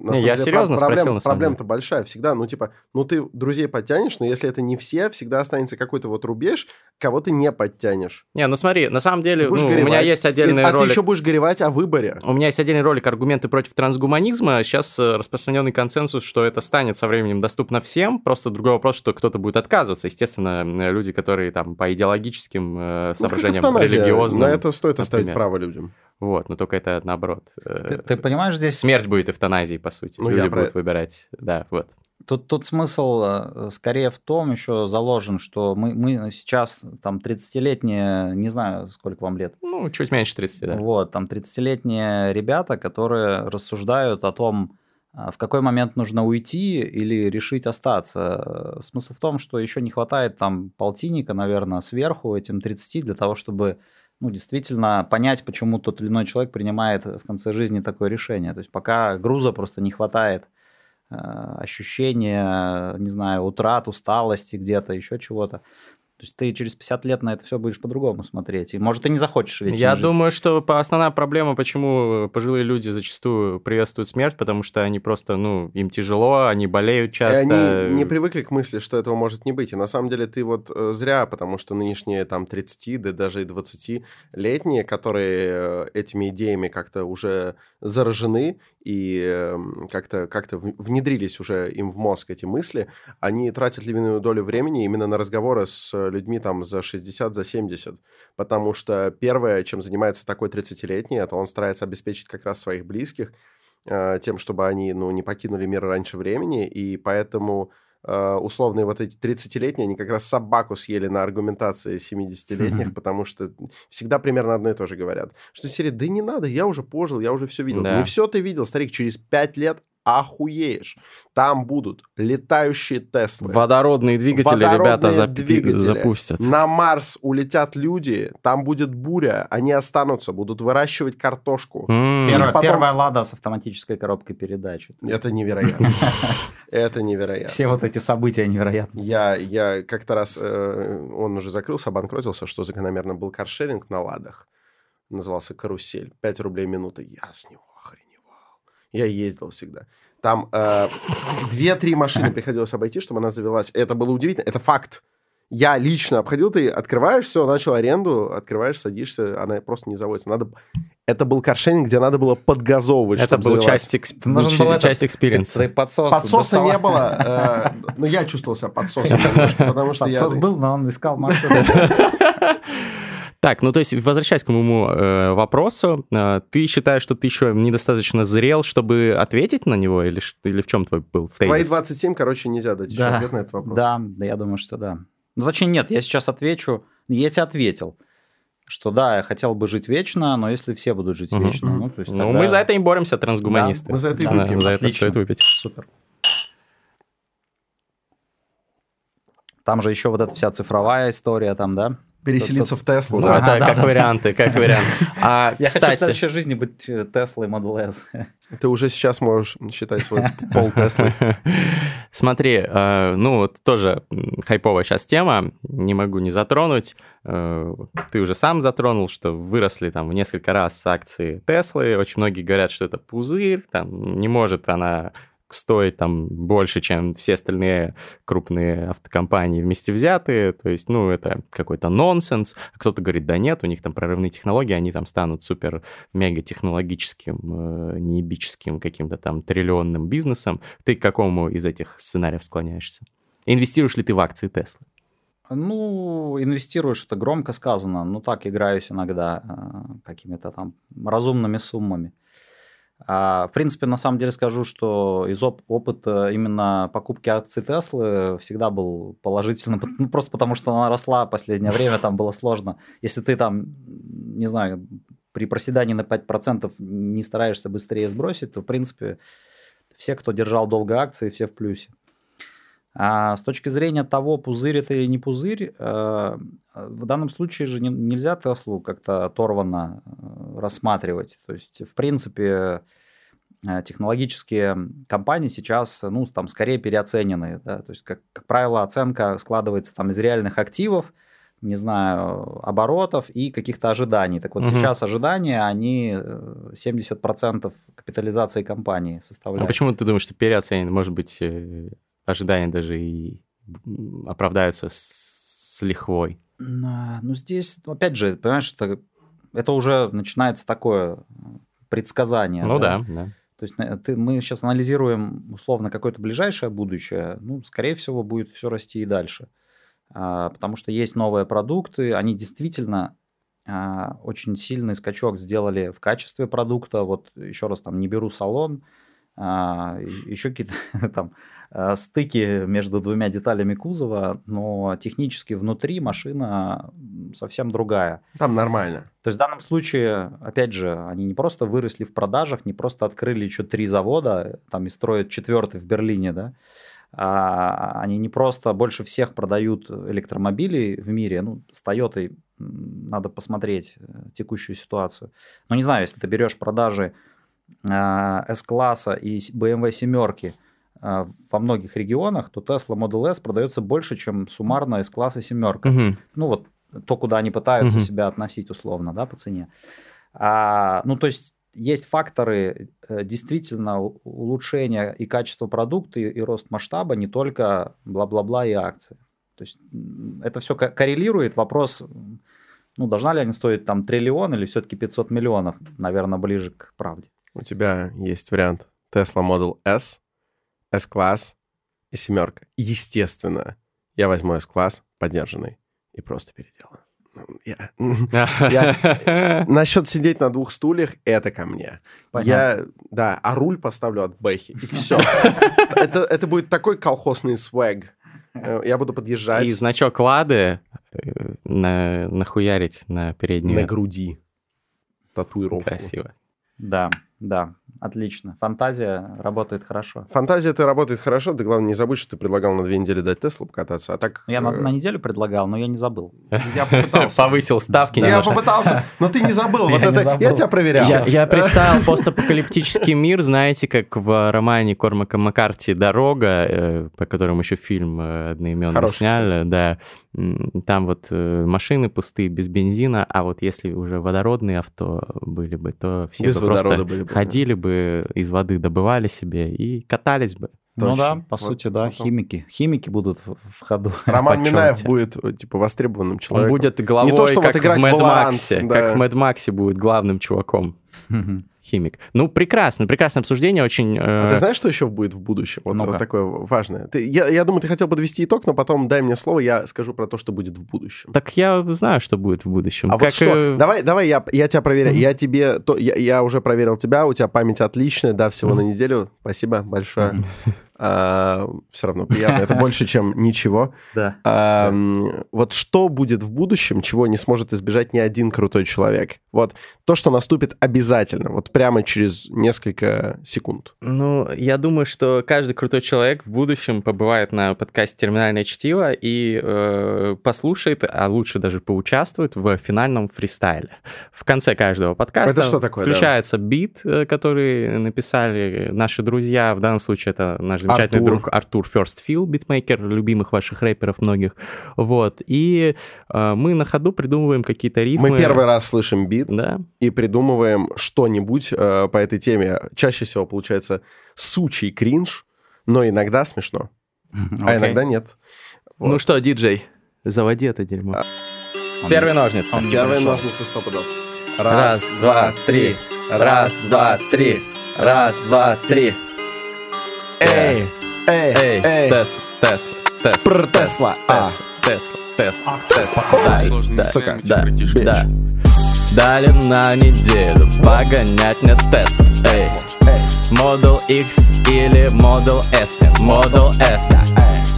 на не, я деле, серьезно проблем, спросил, Проблема-то большая всегда. Ну, типа, ну ты друзей подтянешь, но если это не все, всегда останется какой-то вот рубеж, кого ты не подтянешь. Не, ну смотри, на самом деле, ну, у меня есть отдельный и, ролик... А ты еще будешь горевать о выборе. У меня есть отдельный ролик «Аргументы против трансгуманизма». Сейчас э, распространенный консенсус, что это станет со временем доступно всем. Просто другой вопрос, что кто-то будет отказываться. Естественно, люди, которые там по идеологическим э, ну, соображениям, ну, религиозным... На это стоит например. оставить право людям. Вот, но только это наоборот. Ты, ты понимаешь, здесь... Смерть будет эвтаназией, по сути. Ну, Люди будут про... выбирать. Да, вот. Тут, тут смысл э, скорее в том еще заложен, что мы, мы сейчас там 30-летние, не знаю, сколько вам лет. Ну, чуть меньше 30, да. Вот, там 30-летние ребята, которые рассуждают о том, а, в какой момент нужно уйти или решить остаться. Смысл в том, что еще не хватает там полтинника, наверное, сверху этим 30 для того, чтобы ну, действительно понять, почему тот или иной человек принимает в конце жизни такое решение. То есть пока груза просто не хватает Э, ощущение, не знаю, утрат, усталости где-то, еще чего-то. То есть ты через 50 лет на это все будешь по-другому смотреть. И, может, ты не захочешь ведь. Я жить. думаю, что основная проблема, почему пожилые люди зачастую приветствуют смерть, потому что они просто, ну, им тяжело, они болеют часто. И они не привыкли к мысли, что этого может не быть. И на самом деле ты вот э, зря, потому что нынешние там 30, да даже и 20-летние, которые э, этими идеями как-то уже заражены и эм, как-то как внедрились уже им в мозг эти мысли, они тратят львиную долю времени именно на разговоры с людьми там за 60, за 70. Потому что первое, чем занимается такой 30-летний, это он старается обеспечить как раз своих близких э, тем, чтобы они ну, не покинули мир раньше времени, и поэтому Uh, условные вот эти 30-летние, они как раз собаку съели на аргументации 70-летних, mm-hmm. потому что всегда примерно одно и то же говорят. Что серия, да не надо, я уже пожил, я уже все видел. Да. Не все ты видел, старик, через 5 лет охуеешь. Там будут летающие Теслы. Водородные двигатели Водородные ребята зап... двигатели. запустят. На Марс улетят люди, там будет буря, они останутся, будут выращивать картошку. Mm. Первая, потом... первая Лада с автоматической коробкой передач. Это невероятно. Это невероятно. Все вот эти события невероятны. Я, я как-то раз, э, он уже закрылся, обанкротился, что закономерно был каршеринг на Ладах. Назывался «Карусель». 5 рублей минута. Я с него я ездил всегда. Там э, две-три машины приходилось обойти, чтобы она завелась. Это было удивительно. Это факт. Я лично обходил, ты открываешь все, начал аренду, открываешь, садишься, она просто не заводится. Надо... Это был каршеринг, где надо было подгазовывать, Это был часть, эксп... был часть экспириенса. Подсос Подсоса не было, э, но я чувствовал себя подсосом, потому что Подсос был, но он искал маршрут. Так, ну то есть, возвращаясь к моему э, вопросу, э, ты считаешь, что ты еще недостаточно зрел, чтобы ответить на него, или, или в чем твой был в Твои 27, короче, нельзя дать да, еще ответ на этот вопрос. Да, да, я думаю, что да. Ну, точнее, нет, я сейчас отвечу, я тебе ответил что да, я хотел бы жить вечно, но если все будут жить угу. вечно, ну, то есть Ну, мы за это и боремся, трансгуманисты. Да, мы за это и выпьем. За это стоит выпить. Супер. Там же еще вот эта вся цифровая история там, да? Переселиться в Теслу. Ну, да, это как варианты, как вариант. А, Я хочу в следующей жизни быть Теслой Model S. Ты уже сейчас можешь считать свой пол Теслы. Смотри, э, ну вот тоже хайповая сейчас тема, не могу не затронуть. Э, ты уже сам затронул, что выросли там в несколько раз акции Теслы. Очень многие говорят, что это пузырь, там не может она стоит там больше, чем все остальные крупные автокомпании вместе взятые. То есть, ну, это какой-то нонсенс. А кто-то говорит, да нет, у них там прорывные технологии, они там станут супер-мега технологическим, э, неебическим каким-то там триллионным бизнесом. Ты к какому из этих сценариев склоняешься? Инвестируешь ли ты в акции Теслы? Ну, инвестируешь, это громко сказано. Ну, так играюсь иногда э, какими-то там разумными суммами. А, в принципе, на самом деле скажу, что из оп- опыта именно покупки акций Теслы всегда был положительным, ну, просто потому что она росла в последнее время, там было сложно. Если ты там, не знаю, при проседании на 5% не стараешься быстрее сбросить, то, в принципе, все, кто держал долго акции, все в плюсе. А с точки зрения того, пузырь это или не пузырь, э, в данном случае же нельзя Теслу как-то оторванно э, рассматривать. То есть, в принципе, э, технологические компании сейчас, ну, там, скорее переоценены. Да? То есть, как, как правило, оценка складывается там из реальных активов, не знаю, оборотов и каких-то ожиданий. Так вот, угу. сейчас ожидания, они 70% капитализации компании составляют. А почему ты думаешь, что переоценены? Может быть, ожидания даже и оправдаются с, с лихвой. Ну, здесь, опять же, понимаешь, это, это уже начинается такое предсказание. Ну да, да. да. То есть э, ты, мы сейчас анализируем условно какое-то ближайшее будущее, ну, скорее всего, будет все расти и дальше. А, потому что есть новые продукты, они действительно а, очень сильный скачок сделали в качестве продукта. Вот еще раз там не беру салон, а, еще какие-то там стыки между двумя деталями кузова, но технически внутри машина совсем другая. Там нормально. То есть в данном случае, опять же, они не просто выросли в продажах, не просто открыли еще три завода, там и строят четвертый в Берлине, да, а они не просто больше всех продают электромобилей в мире, ну, с Toyota надо посмотреть э, текущую ситуацию. Но не знаю, если ты берешь продажи а, S-класса и BMW семерки во многих регионах, то Tesla Model S продается больше, чем суммарно S-класс и семерка. Угу. Ну вот то, куда они пытаются угу. себя относить условно, да, по цене. А, ну, то есть есть факторы э, действительно улучшения и качества продукта, и, и рост масштаба, не только бла-бла-бла и акции. То есть это все коррелирует. Вопрос, ну, должна ли они стоить там триллион или все-таки 500 миллионов, наверное, ближе к правде. У тебя есть вариант Tesla Model S, S-класс и семерка. Естественно, я возьму S-класс поддержанный и просто переделаю. Я, я, насчет сидеть на двух стульях, это ко мне. Понятно. Я, да, а руль поставлю от Бэхи, и все. это, это будет такой колхозный свэг. Э, я буду подъезжать. И значок Лады э, на, нахуярить на переднюю. На груди. Татуировку. Красиво. Да, да, отлично. Фантазия работает хорошо. Фантазия ты работает хорошо, ты, главное, не забудь, что ты предлагал на две недели дать Теслу покататься, а так... Я на, э, на неделю предлагал, но я не забыл. Я попытался. Повысил ставки Я попытался, но ты не забыл. Вот это я тебя проверял. Я представил постапокалиптический мир, знаете, как в романе Кормака Маккарти «Дорога», э, по которому еще фильм э, одноименный сняли, да. Там вот машины пустые, без бензина, а вот если уже водородные авто были бы, то все бы просто ходили бы, из воды добывали себе и катались бы. Точно. Ну да, по вот, сути, да, потом... химики. Химики будут в, ходу. Роман Минаев будет, типа, востребованным человеком. Он будет главой, Не то, что как вот играть в Мэд Максе. Да. Как в Мэд Максе будет главным чуваком химик. Ну, прекрасно, прекрасное обсуждение, очень... Э... А ты знаешь, что еще будет в будущем? Вот, вот такое важное. Ты, я, я думаю, ты хотел подвести итог, но потом дай мне слово, я скажу про то, что будет в будущем. Так я знаю, что будет в будущем. А как... вот что? Давай, давай я, я тебя проверяю. Mm-hmm. Я тебе... То, я, я уже проверил тебя, у тебя память отличная, да, всего mm-hmm. на неделю. Спасибо большое. Mm-hmm. А, все равно приятно. Это больше, чем ничего. Да. А, вот что будет в будущем, чего не сможет избежать ни один крутой человек? Вот то, что наступит обязательно, вот прямо через несколько секунд. Ну, я думаю, что каждый крутой человек в будущем побывает на подкасте «Терминальное чтиво» и э, послушает, а лучше даже поучаствует в финальном фристайле. В конце каждого подкаста это что такое, включается да? бит, э, который написали наши друзья, в данном случае это наш замечательный Артур. друг Артур Ферстфилл, битмейкер, любимых ваших рэперов многих. Вот. И э, мы на ходу придумываем какие-то рифмы. Мы первый раз слышим бит да. и придумываем что-нибудь э, по этой теме. Чаще всего получается сучий кринж, но иногда смешно, окей. а иногда нет. Вот. Ну что, диджей, заводи это дерьмо. А... Первые ножницы. Он Первые ножницы сто пудов. Раз, Раз два, три. Раз, два, три. Раз, два, три. Эй, эй, эй, тест, тест, тест. Пр Тесла, тест, тест, тест, тест. Да, сука, да, да. Дали на неделю погонять мне тест, эй. Model X или Model S, Model S,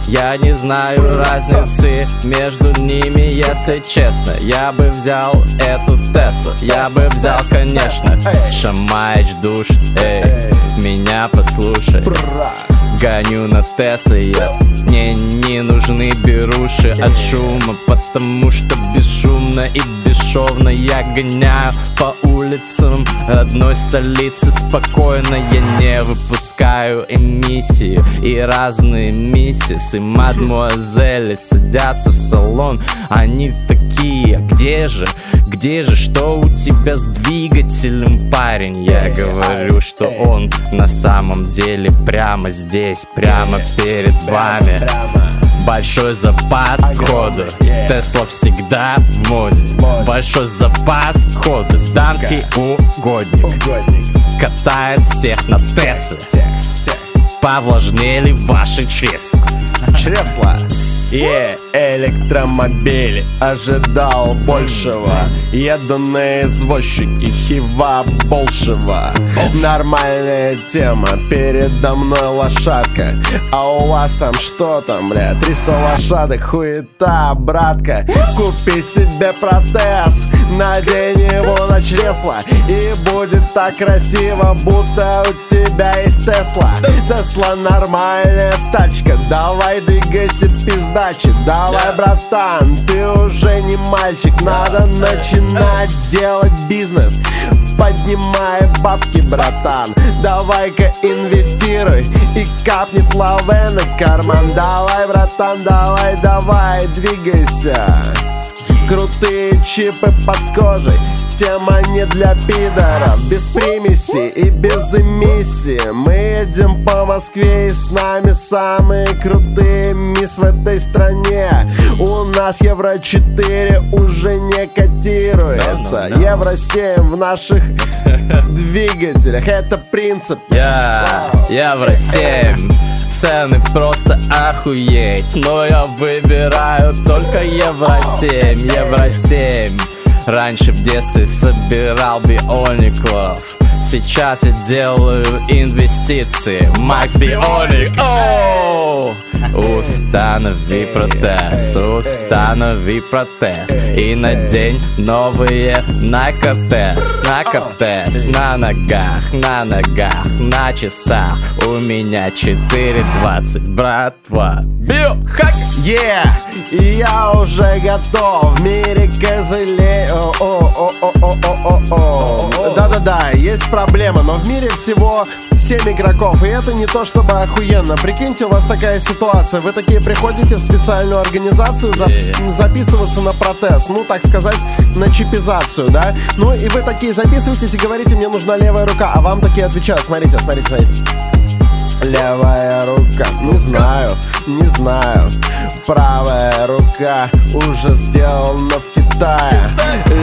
я не знаю разницы между ними, если честно. Я бы взял эту Теслу, я бы взял, конечно. Шамаич душ, эй, меня послушай Гоню на Тесле я Мне не нужны беруши от шума Потому что бесшумно и бесшовно Я гоняю по улицам одной столицы Спокойно. Я не выпускаю эмиссию И разные миссис и мадмуазели Садятся в салон. Они такие, где же, где же, что у тебя с двигателем, парень? Я говорю, что он на самом деле прямо здесь, прямо перед вами. Большой запас хода Тесла всегда в моде. Большой запас хода Дамский угодник. Катает всех на Тесле. Повлажнели ваши чресла. Чресла Yeah, электромобиль ожидал большего. Еду на извозчике Хива Болшева. Нормальная тема, передо мной лошадка. А у вас там что там, бля, 300 лошадок, хуета, братка. Купи себе протез, надень его на чресло. И будет так красиво, будто у тебя есть Тесла. Тесла нормальная тачка, давай двигайся пизда удачи Давай, братан, ты уже не мальчик. Надо начинать делать бизнес. Поднимай бабки, братан. Давай-ка инвестируй. И капнет лаве на карман. Давай, братан, давай, давай, двигайся Крутые чипы под кожей. Тема не для пидоров Без примеси и без эмиссии. Мы едем по Москве и с нами самые крутые мисс в этой стране. У нас Евро 4 уже не котируется. Евро 7 в наших двигателях. Это принцип. Yeah, Евро 7 Цены просто охуеть. Но я выбираю только Евро 7 Евро 7 Раньше в детстве собирал биониклов Сейчас я делаю инвестиции. Макс Бионик. Оу! Установи протез, установи протез. И надень новые на кортез, на кортез. На ногах, на ногах, на часах. У меня 4.20, братва. Биохак! Yeah! Я уже готов, в мире козылей. Да-да-да, есть проблема, но в мире всего 7 игроков, и это не то чтобы охуенно. Прикиньте, у вас такая ситуация, вы такие приходите в специальную организацию за записываться на протез, ну, так сказать, на чипизацию, да? Ну, и вы такие записываетесь и говорите, мне нужна левая рука, а вам такие отвечают, смотрите, смотрите, смотрите Левая рука, не знаю, не знаю. Правая рука уже сделана в Китае.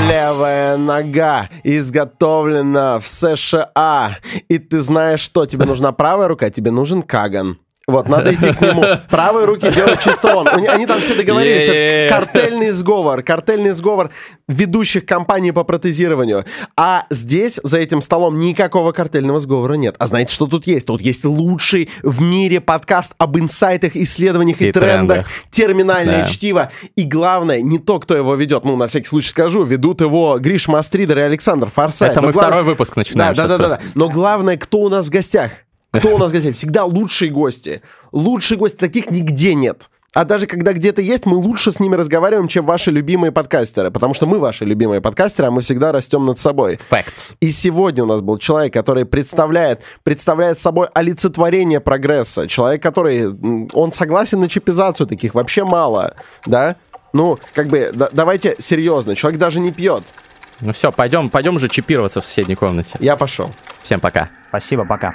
Левая нога изготовлена в США. И ты знаешь что, тебе нужна правая рука, тебе нужен Каган вот, надо идти к нему. Правые руки делают чисто он. Они там все договорились. Yeah. картельный сговор. Картельный сговор ведущих компаний по протезированию. А здесь, за этим столом, никакого картельного сговора нет. А знаете, что тут есть? Тут есть лучший в мире подкаст об инсайтах, исследованиях и, и трендах. трендах. Терминальное да. чтиво. И главное, не то, кто его ведет. Ну, на всякий случай скажу. Ведут его Гриш Мастридер и Александр Форсайт. Это Но мы глав... второй выпуск начинаем. Да, да, да, да. Но главное, кто у нас в гостях? Кто у нас в гостях? Всегда лучшие гости. Лучшие гости, таких нигде нет. А даже когда где-то есть, мы лучше с ними разговариваем, чем ваши любимые подкастеры. Потому что мы ваши любимые подкастеры, а мы всегда растем над собой. Facts. И сегодня у нас был человек, который представляет, представляет собой олицетворение прогресса. Человек, который... Он согласен на чипизацию, таких вообще мало. Да? Ну, как бы, да, давайте серьезно. Человек даже не пьет. Ну все, пойдем, пойдем уже чипироваться в соседней комнате. Я пошел. Всем пока. Спасибо, пока.